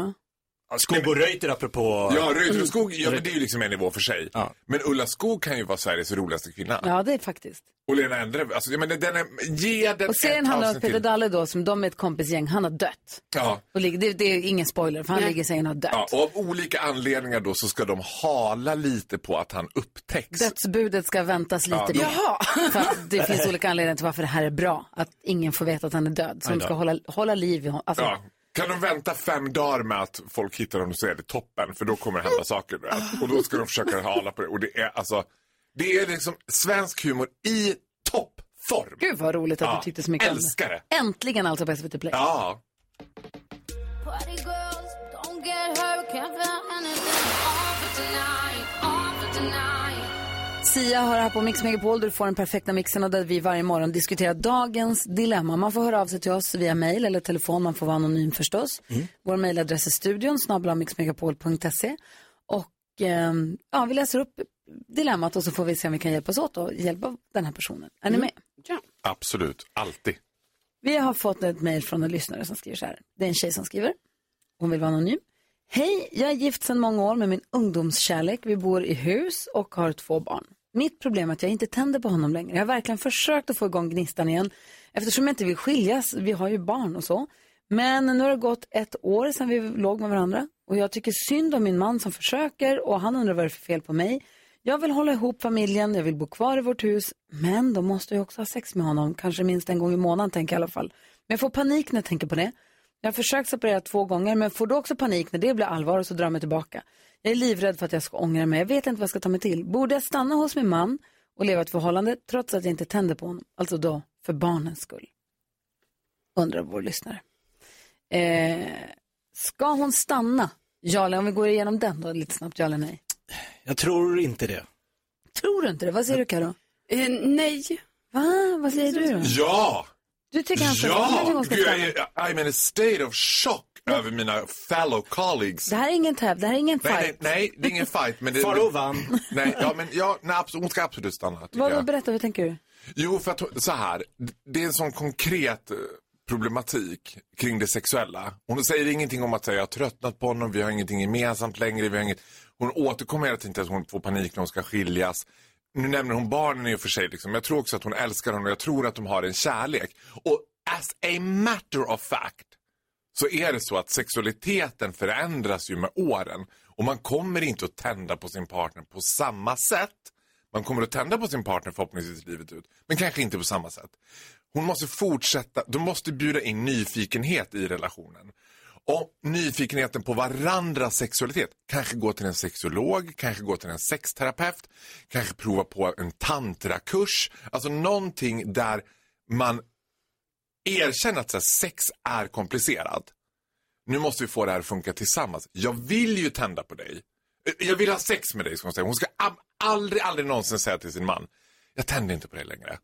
Skog och Reuter apropå... Ja, Reuter och Skog, ja, men det är ju liksom en nivå för sig. Ja. Men Ulla Skog kan ju vara Sveriges roligaste kvinna. ja, det är faktiskt. Och Lena Endre, alltså, jag menar, den är, ge den Och serien handlar om Peter. Dalle då, som de är ett kompisgäng, han har dött. Ja. Och ligger, det, det är ingen spoiler, för han ligger i sängen och har dött. Ja, och av olika anledningar då så ska de hala lite på att han upptäcks. Dödsbudet ska väntas lite Ja. på. Jaha. För att det finns olika anledningar till varför det här är bra. Att ingen får veta att han är död. Så de då. ska hålla, hålla liv i honom. Alltså, Ja. Kan de vänta fem dagar med att folk hittar honom så är det toppen, för då kommer det hända saker. Och då ska de försöka hala på det. Och det är alltså, det är liksom svensk humor i toppform. Gud vad roligt att Ja, du tyckte så mycket älskar om det. det. Äntligen alltså på SVT Play. Ja. Party Sia har här på Mix Megapol där du får den perfekta mixen och där vi varje morgon diskuterar dagens dilemma. Man får höra av sig till oss via mail eller telefon, man får vara anonym förstås. Vår mailadress är studion, mixmegapol.se. Och ehm, ja, vi läser upp dilemmat och så får vi se om vi kan hjälpas åt och hjälpa den här personen. Är ni med? Ja. Absolut, alltid. Vi har fått ett mejl från en lyssnare som skriver så här. Det är en tjej som skriver. Hon vill vara anonym. Hej, jag är gift sedan många år med min ungdomskärlek. Vi bor i hus och har två barn. Mitt problem är att jag inte tänder på honom längre. Jag har verkligen försökt att få igång gnistan igen eftersom jag inte vill skiljas. Vi har ju barn och så. Men nu har det gått ett år sedan vi låg med varandra och jag tycker synd om min man som försöker och han undrar vad det är för fel på mig. Jag vill hålla ihop familjen, jag vill bo kvar i vårt hus, men då måste jag också ha sex med honom, kanske minst en gång i månaden tänker jag i alla fall. Men jag får panik när jag tänker på det. Jag har försökt separera två gånger, men får då också panik när det blir allvar och så drar jag mig tillbaka. Jag är livrädd för att jag ska ångra mig, jag vet inte vad jag ska ta mig till. Borde jag stanna hos min man och leva ett förhållande trots att jag inte tänder på honom? Alltså då, för barnens skull. Undrar vår lyssnare. Eh, ska hon stanna? Ja, eller om vi går igenom den då lite snabbt, ja eller nej? Jag tror inte det. Tror du inte det? Vad säger du Karo? Eh, nej. Va? Vad säger du då? Ja! Du tycker han ska, tycker Ja! hon ska Gud, stanna? jag är I'm in a state of shock över mina fellow colleagues. Det här är ingen täv, det här är ingen Nej, nej, fight. nej, det är ingen fight. Men det, Farao vann. Nej, ja, men ja, nej, absolut, hon ska absolut stanna. tycker Vad, jag. berätta, vad tänker du? Jo, för att så här, det är en sån konkret eh, problematik kring det sexuella. Hon säger ingenting om att säga jag har tröttnat på honom, vi har ingenting gemensamt längre, vi har inget... Hon återkommer hela tiden till att hon får panik när hon ska skiljas. Nu nämner hon barnen i och för sig, liksom. jag tror också att hon älskar honom och jag tror att de har en kärlek. Och as a matter of fact så är det så att sexualiteten förändras ju med åren och man kommer inte att tända på sin partner på samma sätt Man kommer att tända på sin partner förhoppningsvis livet ut. Men kanske inte på samma sätt. Hon måste fortsätta, de måste bjuda in nyfikenhet i relationen. Och nyfikenheten på varandras sexualitet. Kanske gå till en sexolog, kanske gå till en sexterapeut, kanske prova på en tantrakurs. Alltså någonting där man erkänner att sex är komplicerat. Nu måste vi få det här att funka tillsammans. Jag vill ju tända på dig. Jag vill ha sex med dig, ska hon säga. Hon ska aldrig, aldrig någonsin säga till sin man, jag tänder inte på dig längre.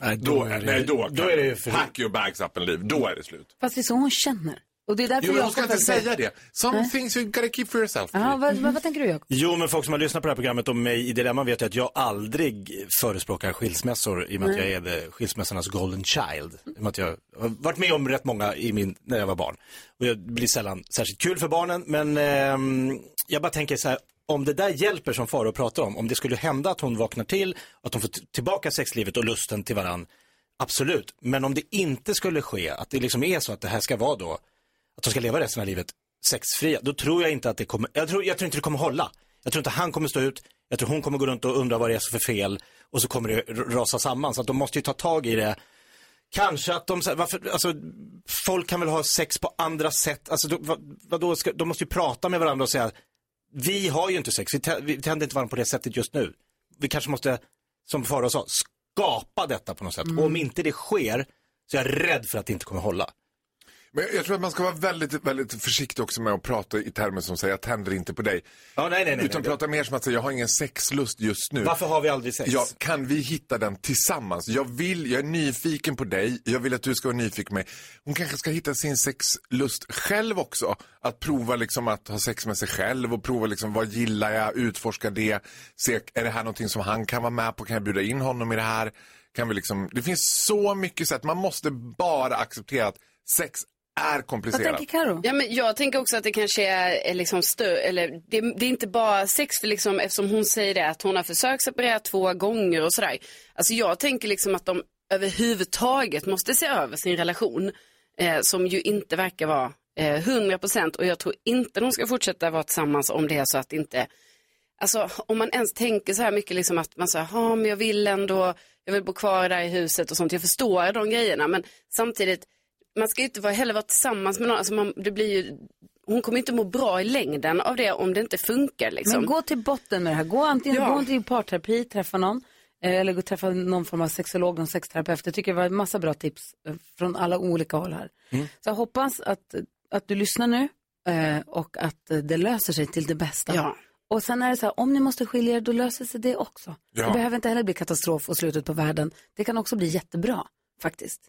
Nej, då, är det, nej, då, då är det för... Pack your bags up and leave. Då är det slut. Fast det är så hon känner. Och det är därför Jo, men jag ska inte säga det. Some things you gotta keep for yourself. Ja, vad, vad, vad tänker du Jakob? Jo, men folk som har lyssnat på det här programmet om mig i Dilemma vet ju att jag aldrig förespråkar skilsmässor i och med att Nej. jag är det, skilsmässornas golden child. I och med att jag har varit med om rätt många i min, när jag var barn. Och det blir sällan särskilt kul för barnen, men ehm, jag bara tänker så här, om det där hjälper som Farao pratar om, om det skulle hända att hon vaknar till, att hon får tillbaka sexlivet och lusten till varann, absolut. Men om det inte skulle ske, att det liksom är så att det här ska vara då, att de ska leva resten av livet sexfria, då tror jag inte att det kommer, jag tror, jag tror inte det kommer hålla. Jag tror inte han kommer stå ut, jag tror hon kommer gå runt och undra vad det är för fel och så kommer det rasa samman. Så att de måste ju ta tag i det. Kanske att de, så varför, alltså, folk kan väl ha sex på andra sätt, alltså, då, vad, vadå, ska, de måste ju prata med varandra och säga, vi har ju inte sex, vi, vi tänder inte varandra på det sättet just nu. Vi kanske måste, som Farao sa, skapa detta på något sätt. Mm. Och om inte det sker, så är jag rädd för att det inte kommer hålla. Men jag tror att man ska vara väldigt, väldigt försiktig också med att prata i termer som säger jag tänder inte på dig. Ja, nej, nej, nej, Utan nej. prata mer som att säga jag har ingen sexlust just nu. Varför har vi aldrig sex? Ja, kan vi hitta den tillsammans? Jag vill, jag är nyfiken på dig, jag vill att du ska vara nyfiken på mig. Hon kanske ska hitta sin sexlust själv också. Att prova liksom att ha sex med sig själv och prova liksom vad gillar jag, utforska det. Se, är det här någonting som han kan vara med på? Kan jag bjuda in honom i det här? Kan vi liksom, det finns så mycket sätt, man måste bara acceptera att sex är komplicerat. Karo? Ja, men jag tänker också att det kanske är, är liksom stö- eller det, det är inte bara sex för liksom, eftersom hon säger det att hon har försökt separera två gånger och sådär. Alltså jag tänker liksom att de överhuvudtaget måste se över sin relation eh, som ju inte verkar vara eh, 100 procent och jag tror inte de ska fortsätta vara tillsammans om det är så att inte Alltså om man ens tänker så här mycket liksom att man säger, ja men jag vill ändå, jag vill bo kvar där i huset och sånt. Jag förstår de grejerna men samtidigt, man ska ju inte vara, heller vara tillsammans med någon, alltså man, det blir ju, hon kommer inte må bra i längden av det om det inte funkar liksom. Men gå till botten med det här. Gå antingen Ja. gå till parterapi, träffa någon. eh, Eller gå och träffa någon form av sexolog, någon sexterapeut. Jag tycker det var en massa bra tips eh, från alla olika håll här. Så jag hoppas att, att du lyssnar nu eh, och att det löser sig till det bästa. Ja. Och sen är det så här, om ni måste skilja er, då löser sig det också. Ja. Det behöver inte heller bli katastrof och slutet på världen. Det kan också bli jättebra, faktiskt.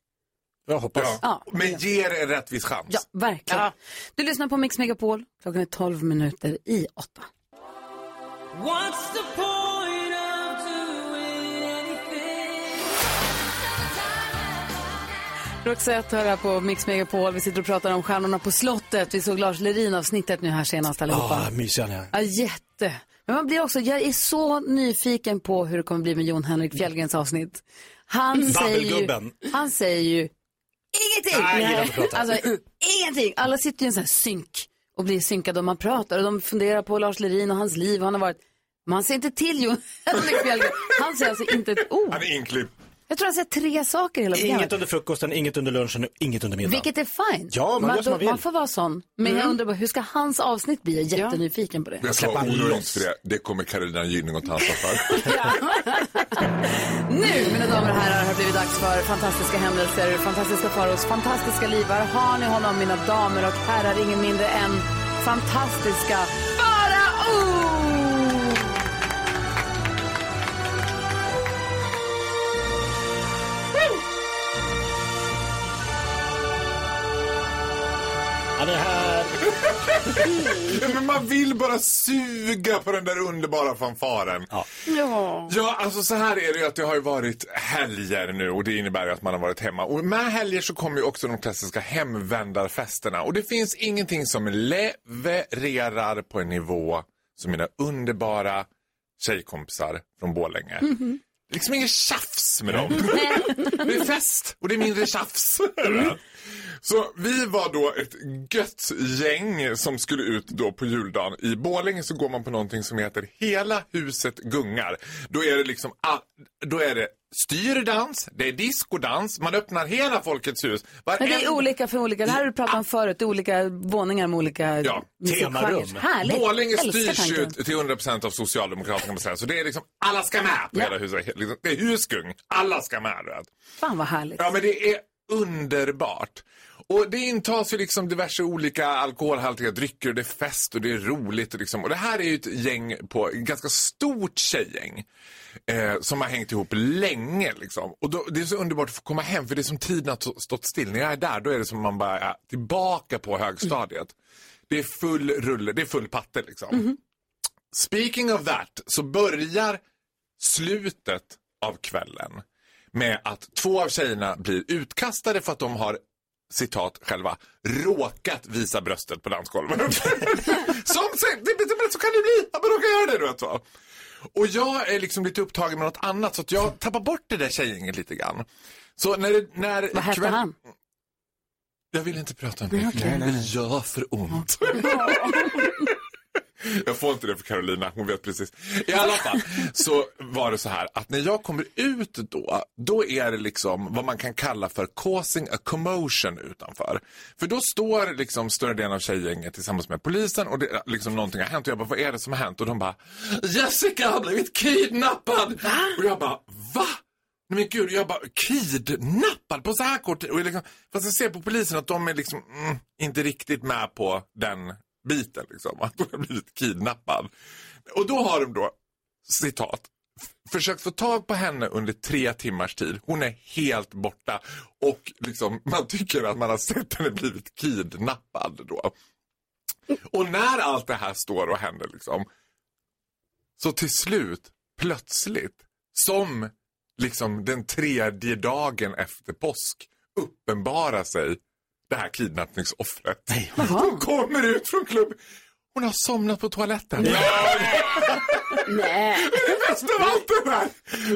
Jag hoppas. Ja. Men ge er en rättvis chans. Ja, verkligen. Du lyssnar på Mix Megapol. Klockan är 12 minuter i åtta. What's the point of doing anything? Roxette hör här på Mix Megapol. Vi sitter och pratar om Stjärnorna på slottet. Vi såg Lars Lerin-avsnittet nu här senast allihopa. Ah, mysiga ni är. Ja, jätte. Men man blir också, jag är så nyfiken på hur det kommer bli med Jon Henrik Fjällgrens avsnitt. Han säger ju, han säger ju ingenting. Nej, prata. Alltså, ingenting. Alla sitter i en sån här synk och blir synkade och man pratar och de funderar på Lars Lerin och hans liv. Han har varit, man ser inte till Jon Henrik Fjällgren. Han säger alltså inte ett ord. Han är inklippt. Jag tror han säger tre saker hela programmet. Inget under frukosten, inget under lunchen och inget under middagen. Vilket är fint. Ja, man man vill. man får vara sån. Men jag undrar bara, hur ska hans avsnitt bli? Jag är jättenyfiken på det. Jag ska oroa för det. Det kommer Carolina Gynning att ta ansvar för. Nu, mina damer och herrar, har det blivit dags för fantastiska händelser, fantastiska Faros fantastiska liv. Här har ni honom, mina damer och herrar, ingen mindre än fantastiska Men man vill bara suga på den där underbara fanfaren. Ja. Ja. Ja, alltså så här är det ju att det har ju varit helger nu och det innebär ju att man har varit hemma. Och med helger så kommer ju också de klassiska hemvändarfesterna. Och det finns ingenting som levererar på en nivå som mina underbara tjejkompisar från Borlänge. Det är liksom inget tjafs med dem. det är fest och det är mindre tjafs. Så vi var då ett gött gäng som skulle ut då på juldagen. I Borlänge så går man på någonting som heter Hela huset gungar. Då är det liksom, då är det styrdans, det är diskodans, man öppnar hela Folkets hus. Men det är Varenda- olika för olika. Det här har du pratat om förut. Olika våningar med olika Ja, musikgenrer. Härligt. Borlänge styrs ju till 100% av Socialdemokraterna kan man säga. Så det är liksom, alla ska med på hela huset. Liksom, Det är husgung, alla ska med. vet. Fan vad härligt. Ja, men det är underbart. Och det intas ju liksom diverse olika alkoholhaltiga drycker och det är fest och det är roligt. Och, liksom. och det här är ju ett gäng på, ett ganska stort tjejgäng. Eh, som har hängt ihop länge liksom. Och då, det är så underbart att få komma hem för det är som tiden har stått still. När jag är där då är det som man bara är tillbaka på högstadiet. Det är full rulle, det är full patte liksom. Speaking of that så börjar slutet av kvällen med att två av tjejerna blir utkastade för att de har citat själva, råkat visa bröstet på dansgolvet. Som, det, det, så kan det bli, att man råkar göra det. Du vet, va? Och jag är liksom lite upptagen med något annat så att jag tappar bort det där tjejgänget lite grann. Så när, det- när Vad hette han? Jag vill inte prata om det, det gör för ont. Jag får inte det för Carolina, hon vet precis. I alla fall så var det så här att när jag kommer ut då, då är det liksom vad man kan kalla för causing a commotion utanför. För då står liksom större delen av tjejgänget tillsammans med polisen och det, liksom någonting har hänt och jag bara, vad är det som har hänt? Och de bara, Jessica har blivit kidnappad! Och jag bara, va? Nej men gud, jag bara kidnappad på så här kort tid. Liksom, fast jag ser på polisen att de är liksom mm, inte riktigt med på den biten. Liksom, att hon har blivit kidnappad. Och då har de då, citat, försökt få tag på henne under tre timmars tid. Hon är helt borta. Och liksom, man tycker att man har sett henne blivit kidnappad då. Och när allt det här står och händer liksom, så till slut, plötsligt, som liksom den tredje dagen efter påsk uppenbarar sig det här kidnappningsoffret. Hon kommer ut från klubben. Hon har somnat på toaletten. Nej. Det bästa av allt det här.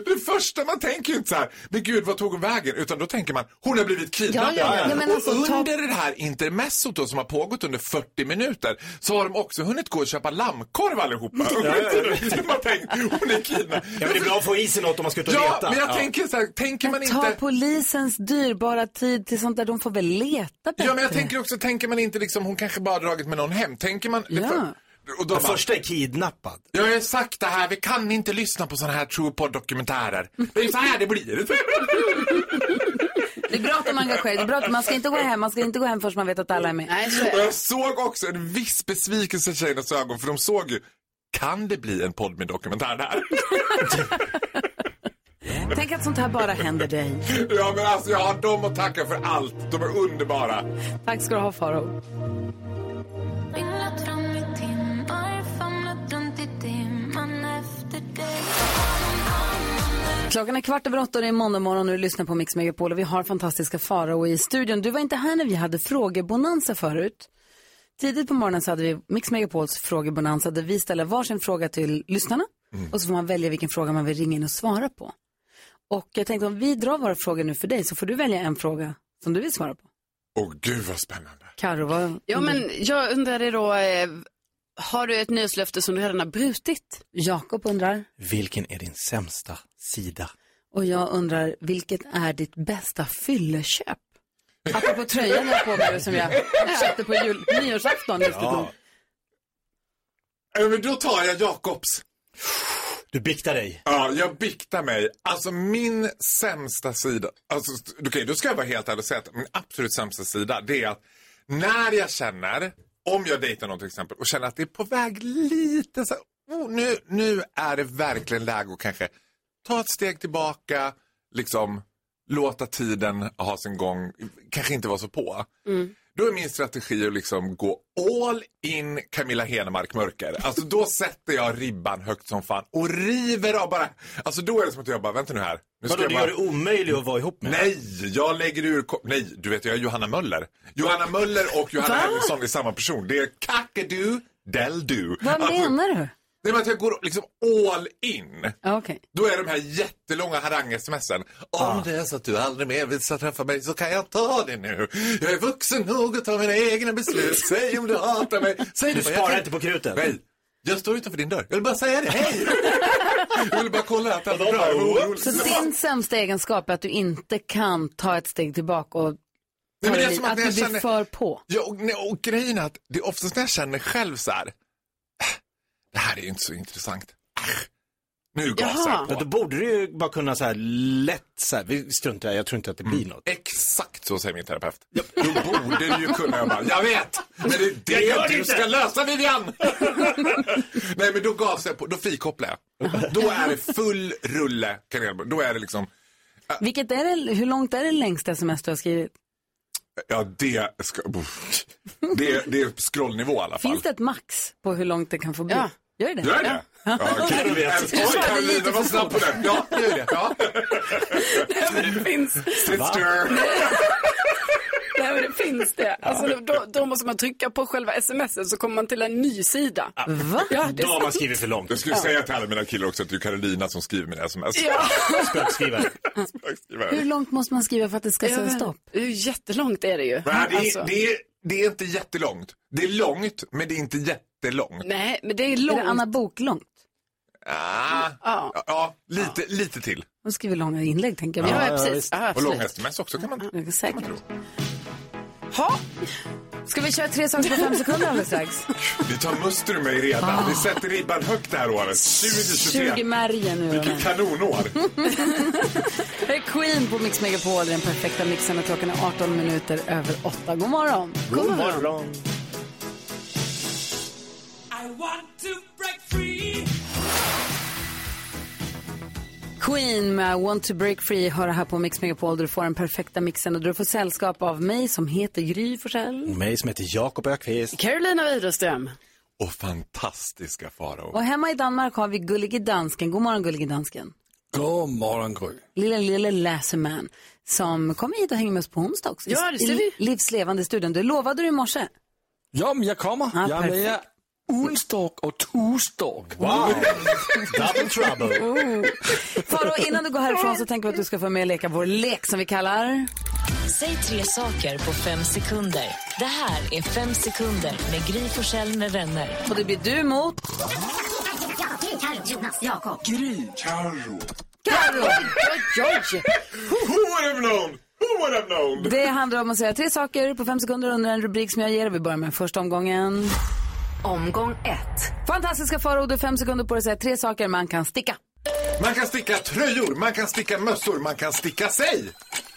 Det första man tänker ju inte så här, men gud vad tog hon vägen? Utan då tänker man, hon har blivit kidnappad. Ja, ja, ja. Men alltså, och ta- under det här intermezzot då, som har pågått under 40 minuter så har de också hunnit gå och köpa lammkorv allihopa. Ja, ja, ja. Man tänker, hon är kidnappad. Ja, men det är bra att få i sig något om man ska ut och Ja, leta. men jag Ja. tänker så här, tänker man Ta inte... polisens dyrbara tid till sånt där. De får väl leta bättre. Ja, men jag tänker också, tänker man inte liksom, hon kanske bara dragit med någon hem. Tänker man... Ja. Och då Den bara, första är kidnappad. jag har ju sagt det här, vi kan inte lyssna på sådana här true dokumentärer Det är så här det blir. Det är bra att de engagerar Det är bra att man ska inte gå hem. Man ska inte gå hem förrän man vet att alla är med. Och jag såg också en viss besvikelse i tjejernas ögon, för de såg ju, kan det bli en podd med dokumentär där? Tänk att sånt här bara händer dig. ja, men alltså jag har dem att tacka för allt. De är underbara. Tack ska du ha Faro. Klockan är kvart över åtta och det är måndag morgon och du lyssnar på Mix Megapol och vi har fantastiska Farao i studion. Du var inte här när vi hade frågebonanza förut. Tidigt på morgonen så hade vi Mix Megapols frågebonanza där vi ställer varsin fråga till lyssnarna och så får man välja vilken fråga man vill ringa in och svara på. Och jag tänkte om vi drar våra frågor nu för dig så får du välja en fråga som du vill svara på. Åh gud vad spännande. Karo, vad... Ja, men jag undrade då, eh, har du ett nyårslöfte som du redan har brutit? Jakob undrar. Vilken är din sämsta sida? Och jag undrar, vilket är ditt bästa fylleköp? Apropå tröjan jag på mig som jag köpte på jul, nyårsafton. Ja. Ja, men då tar jag Jakobs. Du biktar dig. Ja, jag biktar mig. Alltså min sämsta sida, alltså, okej då ska jag vara helt ärlig och säga att min absolut sämsta sida det är att när jag känner, om jag dejtar någon till exempel och känner att det är på väg lite så här, oh, nu, nu är det verkligen läge att kanske ta ett steg tillbaka, liksom låta tiden ha sin gång, kanske inte vara så på. Då är min strategi att liksom gå all in Camilla Henemark mörker. Alltså då sätter jag ribban högt som fan och river av bara. Alltså då är det som att jag bara, vänta nu här. Nu Vadå, jag du bara... gör det omöjligt att vara ihop med? Nej, jag lägger ur... Nej, du vet jag är Johanna Möller. Johanna Möller och Johanna Va? Henriksson är samma person. Det är kakadu del du. Vad Alltså, menar du? Nej, men att jag går liksom all in. Okej. Då är de här jättelånga harang-smsen. Om det är så att du aldrig mer vill träffa mig så kan jag ta det nu. Jag är vuxen nog att ta mina egna beslut. Säg om du hatar mig. Säg Du sparar kan- inte på krutet. Nej. Jag står utanför din dörr. Jag vill bara säga det. Hej! jag vill bara kolla att allt är bra. Så din sämsta egenskap är att du inte kan ta ett steg tillbaka och Nej, men det är som att att du blir känner- för på. Ja, och, nej, och grejen är att det är oftast när jag känner själv så här. "Äh, Det här är ju inte så intressant. Äh, Nu gasar jag Men på. då borde du ju bara kunna så här lätt så här, vi struntar i det, jag tror inte att det blir något. Exakt så säger min terapeut. Då borde du ju kunna. Jag bara, jag vet! Men det är det gör det du inte. ska lösa Vivian! Nej men då gasar jag på, då frikopplar jag. Då är det full rulle kanelbulle. Då är det liksom, Vilket är det, hur långt är det längsta sms du har skrivit? ja det ska, det, det är scrollnivå i alla fall. Finns det ett max på hur långt det kan få bli? Ja. Gör det? Gör det? Ja, du vet. Oj, Carolina var snabb på den. Ja, det gör det. Ja. det finns. Sister. Nej, men det finns det. Alltså, då, då måste man trycka på själva smset så kommer man till en ny sida. Va? Ja, det Då har man skrivit för långt. Jag skulle säga till alla mina killar också att det är Carolina som skriver mina sms. Ja. Spökskrivare. Spökskrivare. Hur långt måste man skriva för att det ska säga stopp? Jättelångt är det ju. Nej, det, Alltså, det, är, det är inte jättelångt. Det är långt, men det är inte jättelångt. Nej, men det är Är långt. det Anna Bok långt? Ah, Ja. ja, ja, lite, lite till. Hon skriver långa inlägg tänker jag. Ja, Ja. precis. Ja, Och långa sms också kan man, är säker. man tro. Ha. Ska vi köra tre saker på fem sekunder alldeles strax? Vi tar muster ur mig redan. Vi sätter ribban högt det här året. 2023. 20 märgen nu. Vilket kanonår. Det är Queen på Mix Megapol, den perfekta mixen och klockan är 18 minuter över 8. God morgon. God morgon. Queen med Want to break free hör här på Mix Megapol där du får den perfekta mixen och du får sällskap av mig som heter Gry Forssell. Mig som heter Jakob Ökvist. Carolina Widerström. Och fantastiska Farao. Och hemma i Danmark har vi Gullige Dansken. God morgon Gullige Dansken. God morgon Gry. Lilla, lilla Läserman som kommer hit och hänger med oss på onsdag också. Ja, det ser I vi. Livslevande studion. Du lovade du i morse. Ja, men jag kommer. Ja, jag är med perfekt. Onsdag och torsdag. Wow! Double trouble. Oh. Faro, innan du går härifrån så tänker vi att du ska få med och leka vår lek som vi kallar... Säg tre saker på fem sekunder. Det här är Fem sekunder med Gry Forssell med vänner. Och det blir du mot... Gry. Carro. Carro! Oj, oj. Who would have known? Who would have known? Det handlar om att säga tre saker på fem sekunder under en rubrik som jag ger. Vi börjar med första omgången. Omgång ett. Fantastiska Faro, du har fem sekunder på dig att säga tre saker man kan sticka. Man kan sticka tröjor, man kan sticka mössor, man kan sticka sig.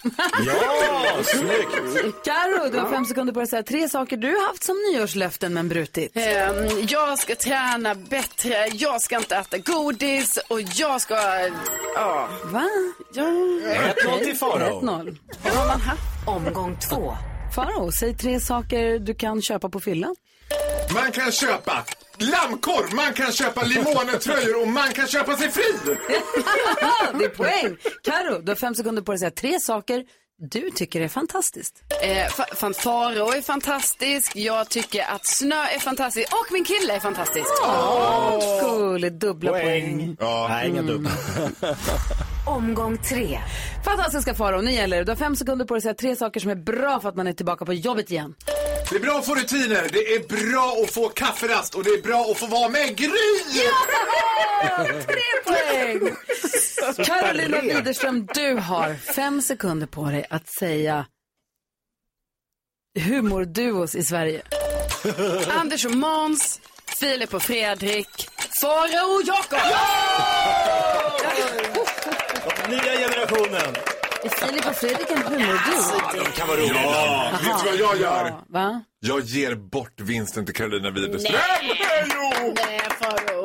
Ja, snyggt. Karo, du har fem sekunder på dig att säga tre saker du har haft som nyårslöften men brutit. Ehm, jag ska träna bättre, jag ska inte äta godis och jag ska... Ja. Va? Ja. 1-0 till Farao. 1-0. Vad har man haft? Omgång två. Faro, säg tre saker du kan köpa på fyllan. Man kan köpa lammkorv, man kan köpa limonetröjor och man kan köpa sig fri. det är poäng. Karo, du har fem sekunder på dig att säga tre saker du tycker är fantastiskt. Eh, fa- Fanfaro är fantastisk, jag tycker att snö är fantastiskt och min kille är fantastisk. Åh, cool. Dubbla poäng. Ja. Nej, inga dubbla. Omgång tre. Fantastiska Faro, nu gäller det. Du har fem sekunder på dig att säga tre saker som är bra för att man är tillbaka på jobbet igen. Det är bra att få rutiner, det är bra att få kafferast och det är bra att få vara med Gry! Tre poäng! Carolina Widerström, du har fem sekunder på dig att säga humorduos i Sverige. Anders och Måns, Filip och Fredrik, Farao och Jakob. Nya generationen. Är Filip och Fredrik en humorduo? De kan vara roliga Ja, vet du vad jag gör? Va? Jag ger bort vinsten till Carolina Widerström. Nej. Jo! Nej.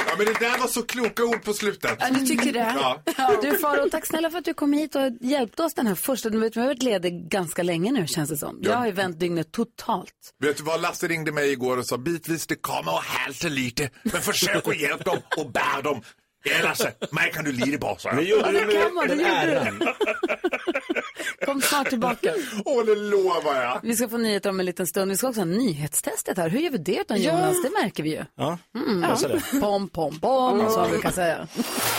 Ja, men det där var så kloka ord på slutet. Ja, du tycker det? Ja. Du Faro, tack snälla för att du kom hit och hjälpte oss den här första. Du vet, vi har varit lediga ganska länge nu känns det som. Jag har ju vänt dygnet totalt. Vet du vad, Lasse ringde mig igår och sa bitvis det kommer att hälta lite, men försök att hjälpa dem och bär dem. Ja, Lasse, mig kan du lira på, så. Det gjorde Ja, det kan man, det gjorde du. Kom snart tillbaka. Åh, det lovar jag. Vi ska få nyheter om en liten stund. Vi ska också ha nyhetstestet här. Hur gör vi det utan Ja. Jonas? Det märker vi ju. Ja, Mm. jag ser det. Pom, pom, pom, och så man brukar säga.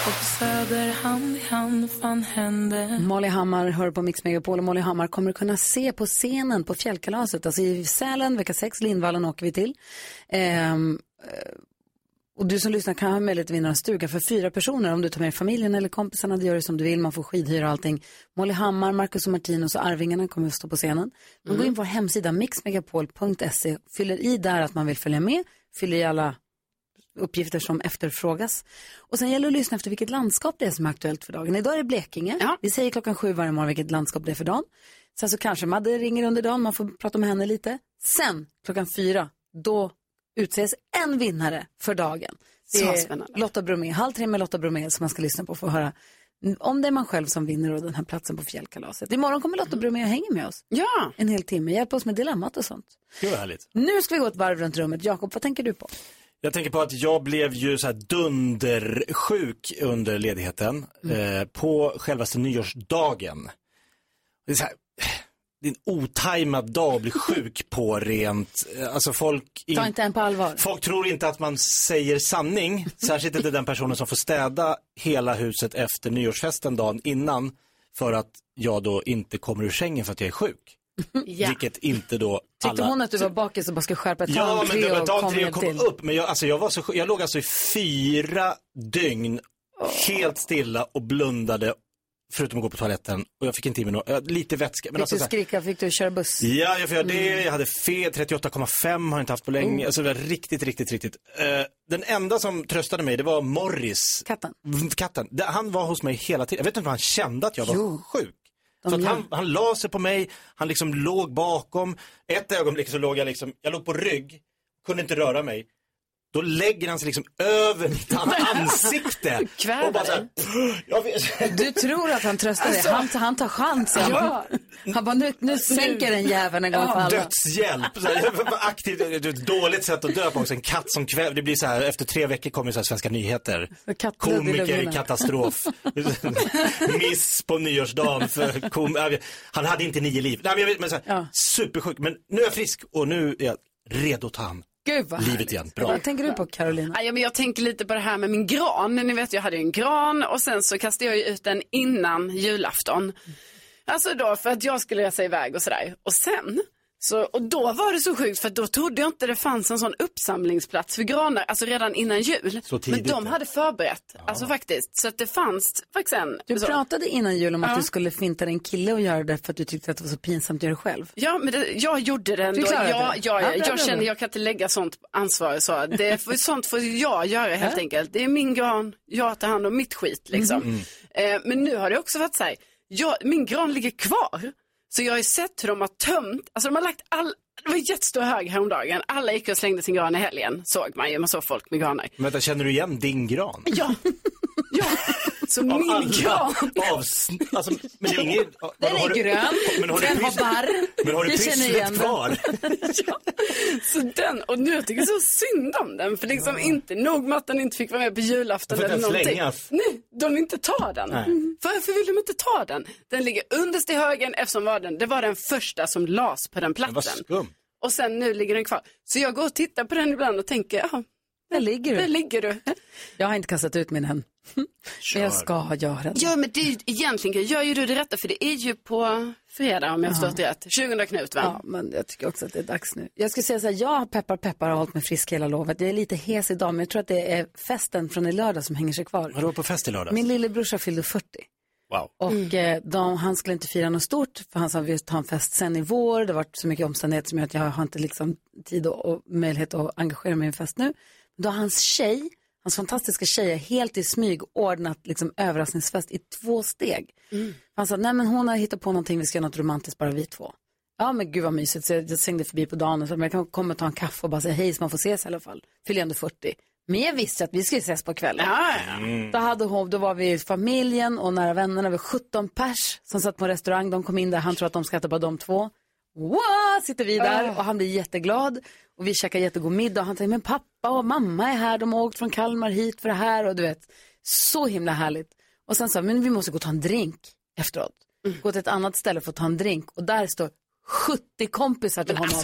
Och söder hand i hand, fan hände? Molly Hammar hör på Mix Megapol och Molly Hammar kommer att kunna se på scenen på fjällkalaset. Alltså i Sälen, vecka 6, Lindvallen åker vi till. Ehm, eh, och du som lyssnar kan ha möjlighet att vinna en stuga för fyra personer om du tar med familjen eller kompisarna. Det gör du som du vill, man får skidhyra och allting. Molly Hammar, Marcus och Martinus och Arvingarna kommer att stå på scenen. Man går in på vår hemsida mixmegapol.se, fyller i där att man vill följa med, fyller i alla uppgifter som efterfrågas. Och sen gäller det att lyssna efter vilket landskap det är som är aktuellt för dagen. Idag är det Blekinge. Vi säger klockan sju varje morgon vilket landskap det är för dagen. Sen så kanske Madde ringer under dagen, man får prata med henne lite. Sen klockan fyra, då utses en vinnare för dagen. Det är. Lotta Bromé, halv tre med Lotta Bromé som man ska lyssna på för att höra om det är man själv som vinner och den här platsen på fjällkalaset. Imorgon kommer Lotta Bromé och hänger med oss. Ja. En hel timme, hjälpa oss med dilemmat och sånt. Det var härligt. Nu ska vi gå ett varv runt rummet. Jakob, vad tänker du på? Jag tänker på att jag blev ju så här dundersjuk under ledigheten eh, på självaste nyårsdagen. Det är, så här, det är en otajmad dag att bli sjuk på rent, eh, alltså folk... Ta inte en på allvar. Folk tror inte att man säger sanning, särskilt inte den personen som får städa hela huset efter nyårsfesten dagen innan för att jag då inte kommer ur sängen för att jag är sjuk. Ja. Vilket inte då Tyckte hon att du var bakis och bara skulle skärpa ett Ja, men det var dag tre och kom till? upp. Men jag, alltså, jag, var så, sjuk. jag låg alltså i fyra dygn helt stilla och blundade förutom att gå på toaletten. Och jag fick inte i mig något, lite vätska. Men Fick alltså, du skrika, fick du köra buss? Ja, jag får göra det. Mm. Jag hade fel, 38,5 har jag inte haft på länge. Oh. Alltså det var riktigt, riktigt, riktigt. Eh, den enda som tröstade mig, det var Morris. Katten? Katten. Det- Han var hos mig hela tiden. Jag vet inte om han kände att jag var Jo. sjuk. Så att han, han la sig på mig, han liksom låg bakom. Ett ögonblick så låg jag liksom, jag låg på rygg, kunde inte röra mig. Då lägger han sig liksom över mitt ansikte. Kväver och bara så här. Du tror att han tröstar dig, Alltså- han, han tar chansen. Ja. Han bara, nu, nu sänker den jäveln en gång för alla. Dödshjälp. Så här, aktivt, det är ett dåligt sätt att dö på också. En katt som kväver. Det blir så här, efter tre veckor kommer så här Svenska nyheter. i Komiker katastrof. Miss på nyårsdagen för kom, Han hade inte nio liv. Nej, men jag vet, men så här, Supersjuk. Men nu är jag frisk och nu är jag redo att ta hand Gud vad livet igen. Bra. Vad tänker du på Carolina? Ja, men jag tänker lite på det här med min gran. Ni vet, jag hade ju en gran och sen så kastade jag ut den innan julafton. Alltså då för att jag skulle resa iväg och sådär. Och sen, så, och då var det så sjukt för att då trodde jag inte det fanns en sån uppsamlingsplats för granar, alltså redan innan jul. Så Men tidigt, de ja. hade förberett, alltså faktiskt. Så att det fanns faktiskt en. Du så. pratade innan jul om att Ja. du skulle finta dig en kille och göra det för att du tyckte att det var så pinsamt att göra det själv. Ja, men det, jag gjorde det ändå. klarade Ja, det? ja, Ja, ja, jag känner jag kan inte lägga sånt ansvar. Så. Det får, sånt får jag göra helt enkelt. Det är min gran, jag tar hand om mitt skit liksom. Mm. Eh, men nu har det också varit så här, jag, min gran ligger kvar. Så jag har ju sett hur de har tömt, alltså de har lagt all, det var en jättestor hög häromdagen. Alla gick och slängde sin gran i helgen, såg man ju, man såg folk med granar. Men vänta, känner du igen din gran? Ja, ja. Så min gran. Av, alltså, men det är ingen, Den är grön, men har du den har barr. Men har du pysslet den. kvar? Så den, och nu tycker jag så synd om den. För liksom inte nog med att den inte fick vara med på julafton eller någonting. slängas. Nej, de vill inte ta den. Nej. Mm. Varför vill de inte ta den? Den ligger underst i högen eftersom var den, det var den första som las på den platsen. Och sen nu ligger den kvar. Så jag går och tittar på den ibland och tänker, ja, Där ligger du. där ligger du. Jag har inte kastat ut min än. Men jag ska göra det. Ja, men det är, egentligen gör ju du det rätta för det är ju på fredag om jag förstått det rätt. 20 Knut va? Ja, men jag tycker också att det är dags nu. Jag skulle säga så här, jag peppar peppar har hållit mig frisk hela lovet. Jag är lite hes idag, men jag tror att det är festen från i lördag som hänger sig kvar. Du varit på fest i lördags? Min lillebrorsa fyllde 40. Wow. Och eh, de, han skulle inte fira något stort, för han sa vi ska ha en fest sen i vår. Det har varit så mycket omständigheter som gör att jag har inte liksom tid och, och möjlighet att engagera mig i en fest nu. Då har hans tjej, hans fantastiska tjej, helt i smyg ordnat liksom överraskningsfest i två steg. Han sa, nej men hon har hittat på någonting, vi ska göra något romantiskt bara vi två. Ja men gud vad mysigt, så jag svängde förbi på dagen och sa, men jag kan komma och ta en kaffe och bara säga hej så man får ses i alla fall. Fyller ändå 40. Men jag visste att vi skulle ses på kvällen. Då, hade hon, då var vi familjen och nära vännerna, vi var 17 pers som satt på en restaurang. De kom in där, han tror att de skrattar bara de två. Wow, sitter vi där och han blir jätteglad. Och vi käkar jättegod middag och han säger, men pappa och mamma är här, de har åkt från Kalmar hit för det här och du vet. Så himla härligt. Och sen sa men vi måste gå och ta en drink efteråt. Gå till ett annat ställe för att ta en drink och där står 70 kompisar till honom.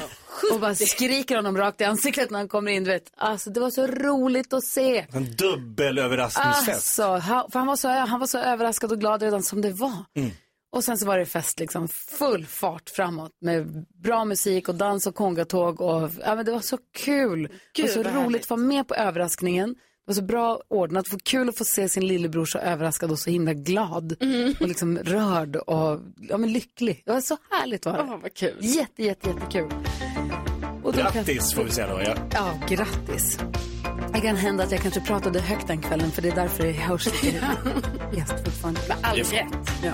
Och bara skriker honom rakt i ansiktet när han kommer in. Vet. Alltså, det var så roligt att se. En dubbel överraskningsfest. Alltså, han, för han, var så, han var så överraskad och glad redan som det var. Mm. Och sen så var det fest, liksom full fart framåt med bra musik och dans och kongatåg. Och, ja, men det var så kul. det Gud, var så roligt att vara med på överraskningen. Det var så bra ordnat. Det var kul att få se sin lillebror så överraskad och så himla glad. Mm. Och liksom rörd och ja, men lycklig. Det var så härligt var det. Åh, vad kul. Jätte, jätte, jättekul. Och då kan- Grattis får vi säga då. Ja. Ja, grattis. Det kan hända att jag kanske pratade högt den kvällen för det är därför det hörs gäst fortfarande. Med all rätt. Ja.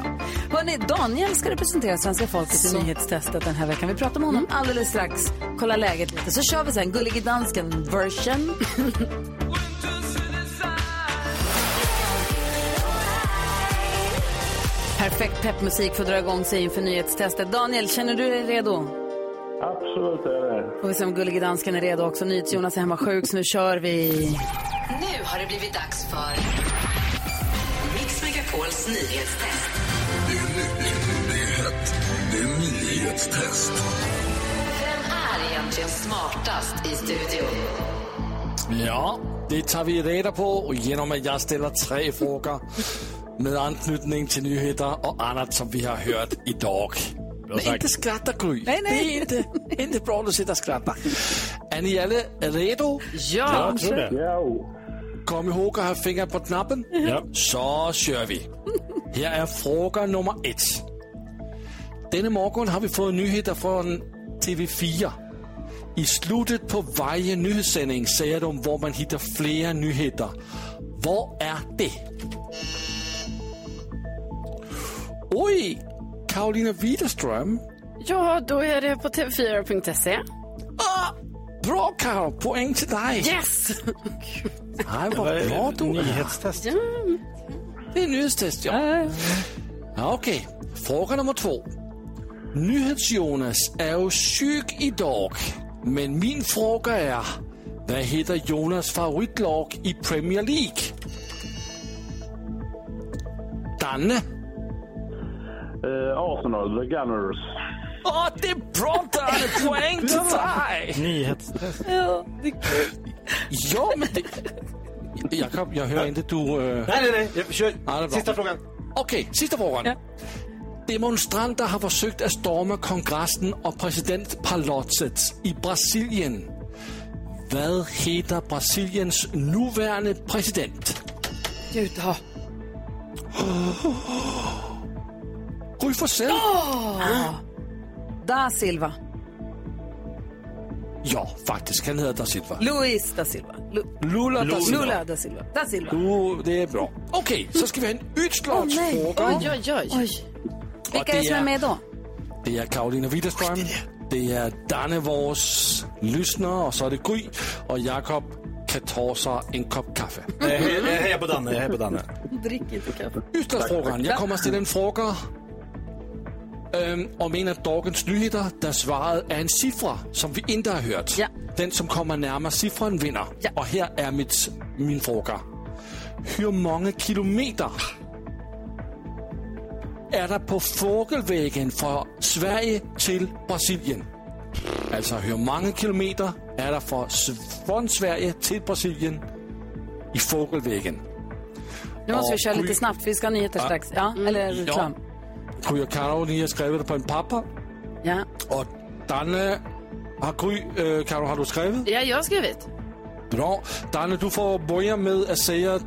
Hörrni, Daniel ska representera svenska folket i nyhetstestet den här veckan. Vi pratar med honom alldeles strax. Kolla läget lite. Så kör vi sen Gullige Dansken version. Perfekt peppmusik för att dra igång sig inför nyhetstestet. Daniel, känner du dig redo? Absolut är det. Får vi se om Gullige Dansken är redo också. NyhetsJonas är hemma sjuk, så nu kör vi. Nu har det blivit dags för Mix Megapols nyhetstest. Det är nytt, det är hett, det är nyhetstest. Vem är egentligen smartast i studion? Ja, det tar vi reda på genom att jag ställer tre frågor med anknytning till nyheter och annat som vi har hört idag. Men sagt. inte skratta Gry. Nej, nej. Det är inte, inte bra att du sitter och skrattar. Är ni alla redo? Ja, Jag tror det. Ja. Kom ihåg att ha fingret på knappen. Ja. Så kör vi. Här är fråga nummer ett. Denna morgon har vi fått nyheter från TV4. I slutet på varje nyhetssändning säger de var man hittar flera nyheter. Vad är det? Oj, Karolina Widerström. Ja, då är det på tv4.se. Ah, bra Karo, poäng till dig. Yes! Nej, vad bra du är. Nyhetstest. Det är nyhetstest, ja. ja Okej, fråga nummer två. NyhetsJonas är ju sjuk idag, men min fråga är, vad heter Jonas favoritlag i Premier League? Danne? Eh, Arsenal, The Gunners. Åh, det är bra Danne! Poäng till dig! Nyhetstest. Ja, men det... Jakob, jag hör inte du... Uh... Nej, nej, nej. Jag kör. Ja. Sista frågan. Okej, sista frågan. Demonstranter har försökt att storma kongressen och presidentpalatset i Brasilien. Vad heter Brasiliens nuvarande president? Gud, ja. Gry Forssell? Ah. Da Silva. Ja, faktiskt. Han heter da Silva. Luis da Silva. Lu Lula da Silva. Lula da Silva. Da Silva. Du, det är bra. Okej, så ska vi ha en utslagsfråga. Oj, oj, oj. Oj. Vilka är det som är med då? Det är Karolina Widerström. Det är Danne, vårs lyssnare, och så är det Gry. Och Jakob kan ta sig en kopp kaffe. Jag hejar på Danne. Jag hejar på Danne. Drick inte kaffe. Utslagsfrågan. Jag kommer att ställa en fråga øhm, om en av dagens nyheter, där svaret är en siffra som vi inte har hört. Ja. Den som kommer närmare siffran vinner. Ja. Och här är mitt, min fråga. Hur många kilometer är der på fågelvägen från Sverige till Brasilien? Alltså hur många kilometer är der fra, från Sverige till Brasilien i fågelvägen? Nu måste vi köra lite snabbt vi ska ha nyheter Ja. strax. Ja, eller reklam. Gry och Karo, ni har skrivit det på en papper. Ja. Och Danne, har Gry, äh, Karo, har du skrivit? Ja, jag har skrivit. Bra. Danne, du får börja med att säga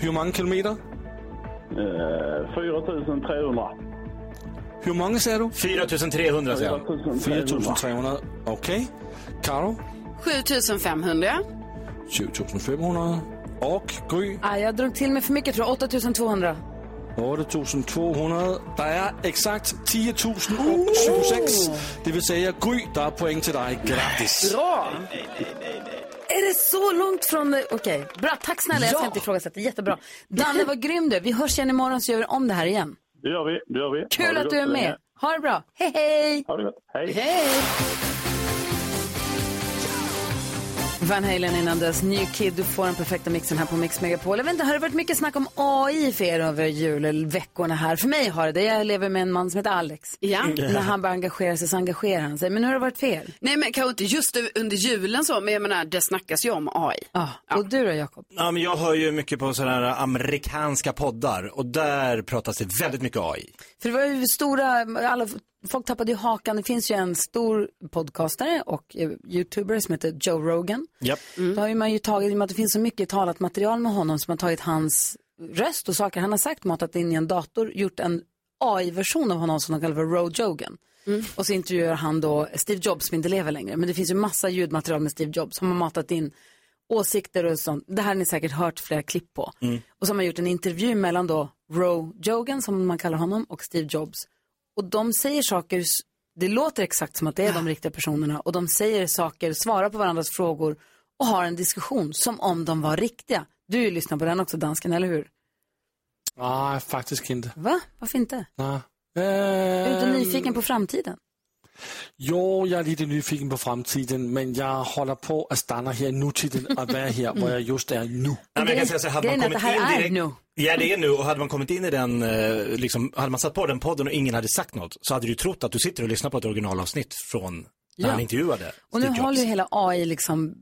hur många kilometer? Eh, 4300. Hur många säger du? 4300 säger han. 4300. Okej. Karo? 7500. 7500. Och Gry? Ah, jag drog till med för mycket tror jag. 8200. 8200. Der er exakt 10.026. Det vil sige, Gry, der er point til dig. Grattis. Bra! Är det så långt från... Okej, bra. Tack snälla. Jag ska inte ifrågasätta. Jättebra. Danne, vad grym du är. Vi hörs igen imorgon så gör vi om det här igen. Det gör vi. Det gör vi. Kul det att du är med. Ha det bra. Hej, hej! Ha det gott. Hej. Hej! Van Halen innan dess, New Kid, du får den perfekta mixen här på Mix Megapol. Jag vet inte, har det varit mycket snack om AI för er över julveckorna här? För mig har det. Jag lever med en man som heter Alex. Ja. När han börjar engagera sig så engagerar han sig. Men nu har det varit fel. Nej men kanske inte just under julen så, men jag menar det snackas ju om AI. Ja. Och du då Jakob? Ja, men jag hör ju mycket på sådana här amerikanska poddar och där pratas det väldigt mycket AI. För det var ju stora, alla, folk tappade ju hakan. Det finns ju en stor podcastare och eh, youtuber som heter Joe Rogan. Japp. Då har ju man ju tagit, i och med att det finns så mycket talat material med honom som har tagit hans röst och saker han har sagt, matat in i en dator, gjort en AI-version av honom som de kallar för Roe Jogan. Och så intervjuar han då Steve Jobs som inte lever längre. Men det finns ju massa ljudmaterial med Steve Jobs som har matat in åsikter och sånt. Det här har ni säkert hört flera klipp på. Och så har man gjort en intervju mellan då Roe Jogan, som man kallar honom, och Steve Jobs. Och de säger saker, det låter exakt som att det är de riktiga personerna. Och de säger saker, svarar på varandras frågor och har en diskussion som om de var riktiga. Du lyssnar på den också, dansken, eller hur? Nej, faktiskt inte. Va? Varför inte? Nej. Är du inte Ehm, nyfiken på framtiden? Jo, jag är lite nyfiken på framtiden, men jag håller på att stanna här i nutiden och vara här var jag just är nu. Nej, men jag kan säga så, hade man kommit det här in direkt, nu. Ja, det är nu och hade man kommit in i den, eh, liksom, hade man satt på den podden och ingen hade sagt något så hade du trott att du sitter och lyssnar på ett originalavsnitt från när Ja. han intervjuade Och nu Steve Jobs. håller ju hela AI liksom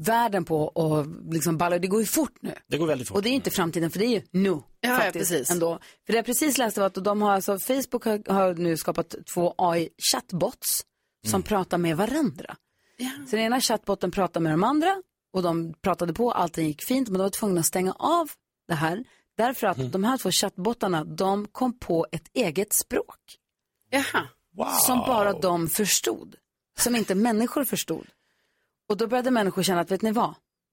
världen på och liksom ballar. Det går ju fort nu. Det går väldigt fort. Och det är inte framtiden för det är ju nu. Ja, ja, faktiskt, precis. Ändå. För det jag precis läste var att de har alltså, Facebook har, har nu skapat två AI-chatbots som pratar med varandra. Så den ena chattbotten pratar med de andra och de pratade på, allting gick fint, men de var tvungna att stänga av det här. Därför att de här två chattbottarna, de kom på ett eget språk. Jaha. Som bara de förstod. Som inte människor förstod. Och då började människor känna att, vet ni vad?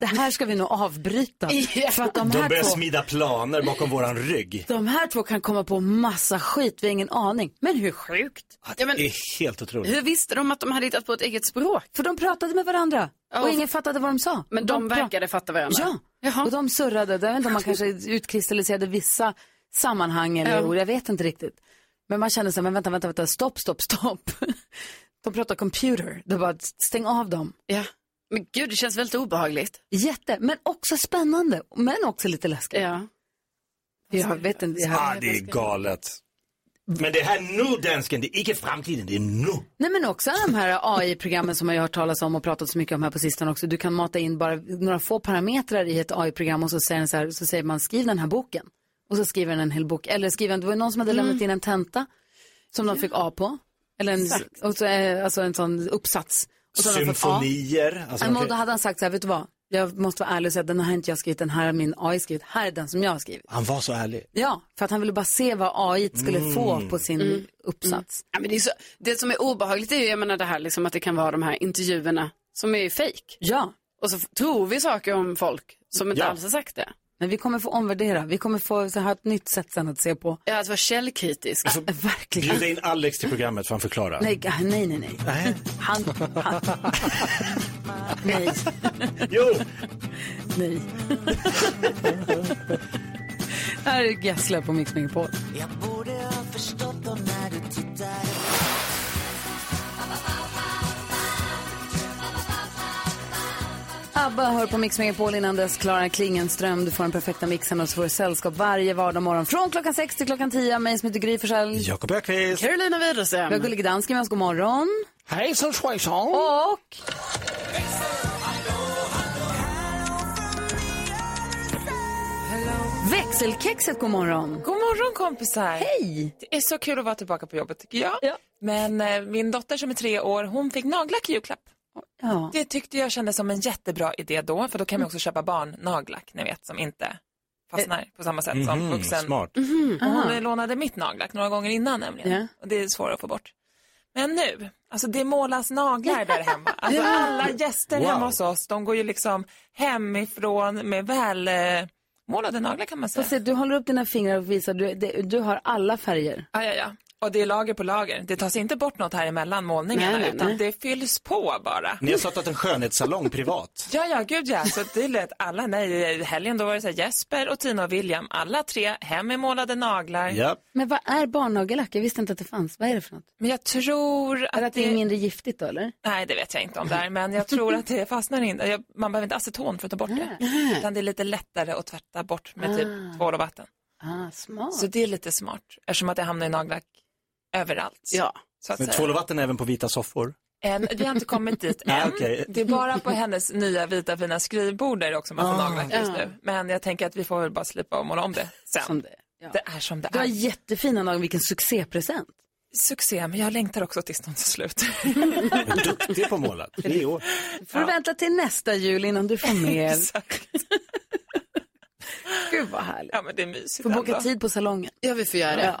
Det här, det ska vi nog avbryta. För att de De här, börjar två, smida planer bakom våran rygg. de här två kan komma på massa skit, vi har ingen aning. Men hur sjukt? Ja, men, Det är helt otroligt. hur visste de att de hade hittat på ett eget språk? För de pratade med varandra Ja, och och- ingen fattade vad de sa. Men de, pra- verkade fatta varandra. Ja, och de surrade. Jag vet inte om man kanske utkristalliserade vissa sammanhang eller Ja. ord, jag vet inte riktigt. Men man kände så här, men vänta, vänta, vänta, stopp, stopp, stopp. De pratar computer, det bara stäng av dem. Ja. Men gud, det känns väldigt obehagligt. Jätte, men också spännande, men också lite läskigt. Ja. Jag vet inte. Jag... Ah, det är galet. Men det här nu, dansken, det är inte framtiden, det är nu. Nej men också de här AI-programmen som ju har hört talas om och pratat så mycket om här på sistone också. Du kan mata in bara några få parametrar i ett AI-program och så säger, den så, här, så säger man skriv den här boken. Och så skriver den en hel bok. Eller skriver, det var någon som hade lämnat in en tenta som de fick A på. Eller en, och så, eh, alltså en sån uppsats. Och så de fått A. Symfonier. Alltså, Men okej. då hade han sagt så här, vet du vad? Jag måste vara ärlig och säga att den här har inte jag skrivit, den här har min AI skrivit. Här är den som jag har skrivit. Han var så ärlig. Ja, för att han ville bara se vad AI skulle Mm. få på sin uppsats. Ja, men det, är så, det som är obehagligt är ju, jag menar det här liksom att det kan vara de här intervjuerna som är fejk. Ja. Och så tror vi saker om folk som inte Ja. alls har sagt det. Men vi kommer få omvärdera. Vi kommer få så här ett nytt sätt sen att se på. Ja, att vara källkritisk. Alltså, verkligen. Bjuda in Alex till programmet för han förklarar. Nej, nej, nej, nej. Han, han. nej. Jo. Nej. Här är Gessle på Mix Megapol. Jag borde ha förstått ABBA hör på Mix Megapol innan dess Klara Klingenström. Du får den perfekta mixen och så får du sällskap varje vardag morgon från klockan 6 till klockan 10. Mig som heter Gry Forssell. Jakob Öqvist. Carolina Widerström. Vi har Gullige Dansken med oss. God morgon. Hejsan svejsan. Och... Växelkexet, god morgon. God morgon kompisar. Hej. Det är så kul att vara tillbaka på jobbet tycker jag. Men eh, min dotter som är tre år, hon fick nagellack i julklapp. Ja. Det tyckte jag kändes som en jättebra idé då, för då kan man också köpa barnnagellack, ni vet, som inte fastnar på samma sätt som Mhm, vuxen. smart. Mhm, Och hon aha. lånade mitt nagellack några gånger innan nämligen. Ja. Och det är svårare att få bort. Men nu, alltså det målas naglar där hemma. Alltså Ja. alla gäster Wow. hemma hos oss, de går ju liksom hemifrån med väl eh, målade naglar kan man säga. Se, du håller upp dina fingrar och visar. Du, det, du har alla färger. Ja, ja, ja. Och det är lager på lager. Det tas inte bort något här emellan målningarna, Nej, nej, utan nej. det fylls på bara. Ni har startat en skönhetssalong privat. Ja, ja, gud ja. Så det lät alla, nej, i helgen då var det så här, Jesper och Tina och William, alla tre, hem med målade naglar. Men vad är barnnagellack? Jag visste inte att det fanns. Vad är det för något? Men jag tror att, Är det att det är mindre giftigt då eller? Nej, det vet jag inte om det är, men jag tror att det fastnar in. Man behöver inte aceton för att ta bort det. Utan det är lite lättare att tvätta bort med typ Ah. tvål och vatten. Ah, smart. Så det är lite smart, eftersom att det hamnar i nagellack överallt. Ja. Så att Men tvål och vatten även på vita soffor? En, vi har inte kommit dit Nej, än. okej. Det är bara på hennes nya vita fina skrivbord där det också massa Ah. nagellack just Ja. nu. Men jag tänker att vi får väl bara slipa och måla om det sen. Som det, det är som det Du har är. jättefina naglar. Vilken succépresent. Succé, men jag längtar också tills de tar slut. Duktig på att måla. Tre år. får du vänta till nästa jul innan du får mer. Exakt. Gud vad härligt. Ja, men det är mysigt Får boka tid på salongen. Ja, vi får göra det. Ja,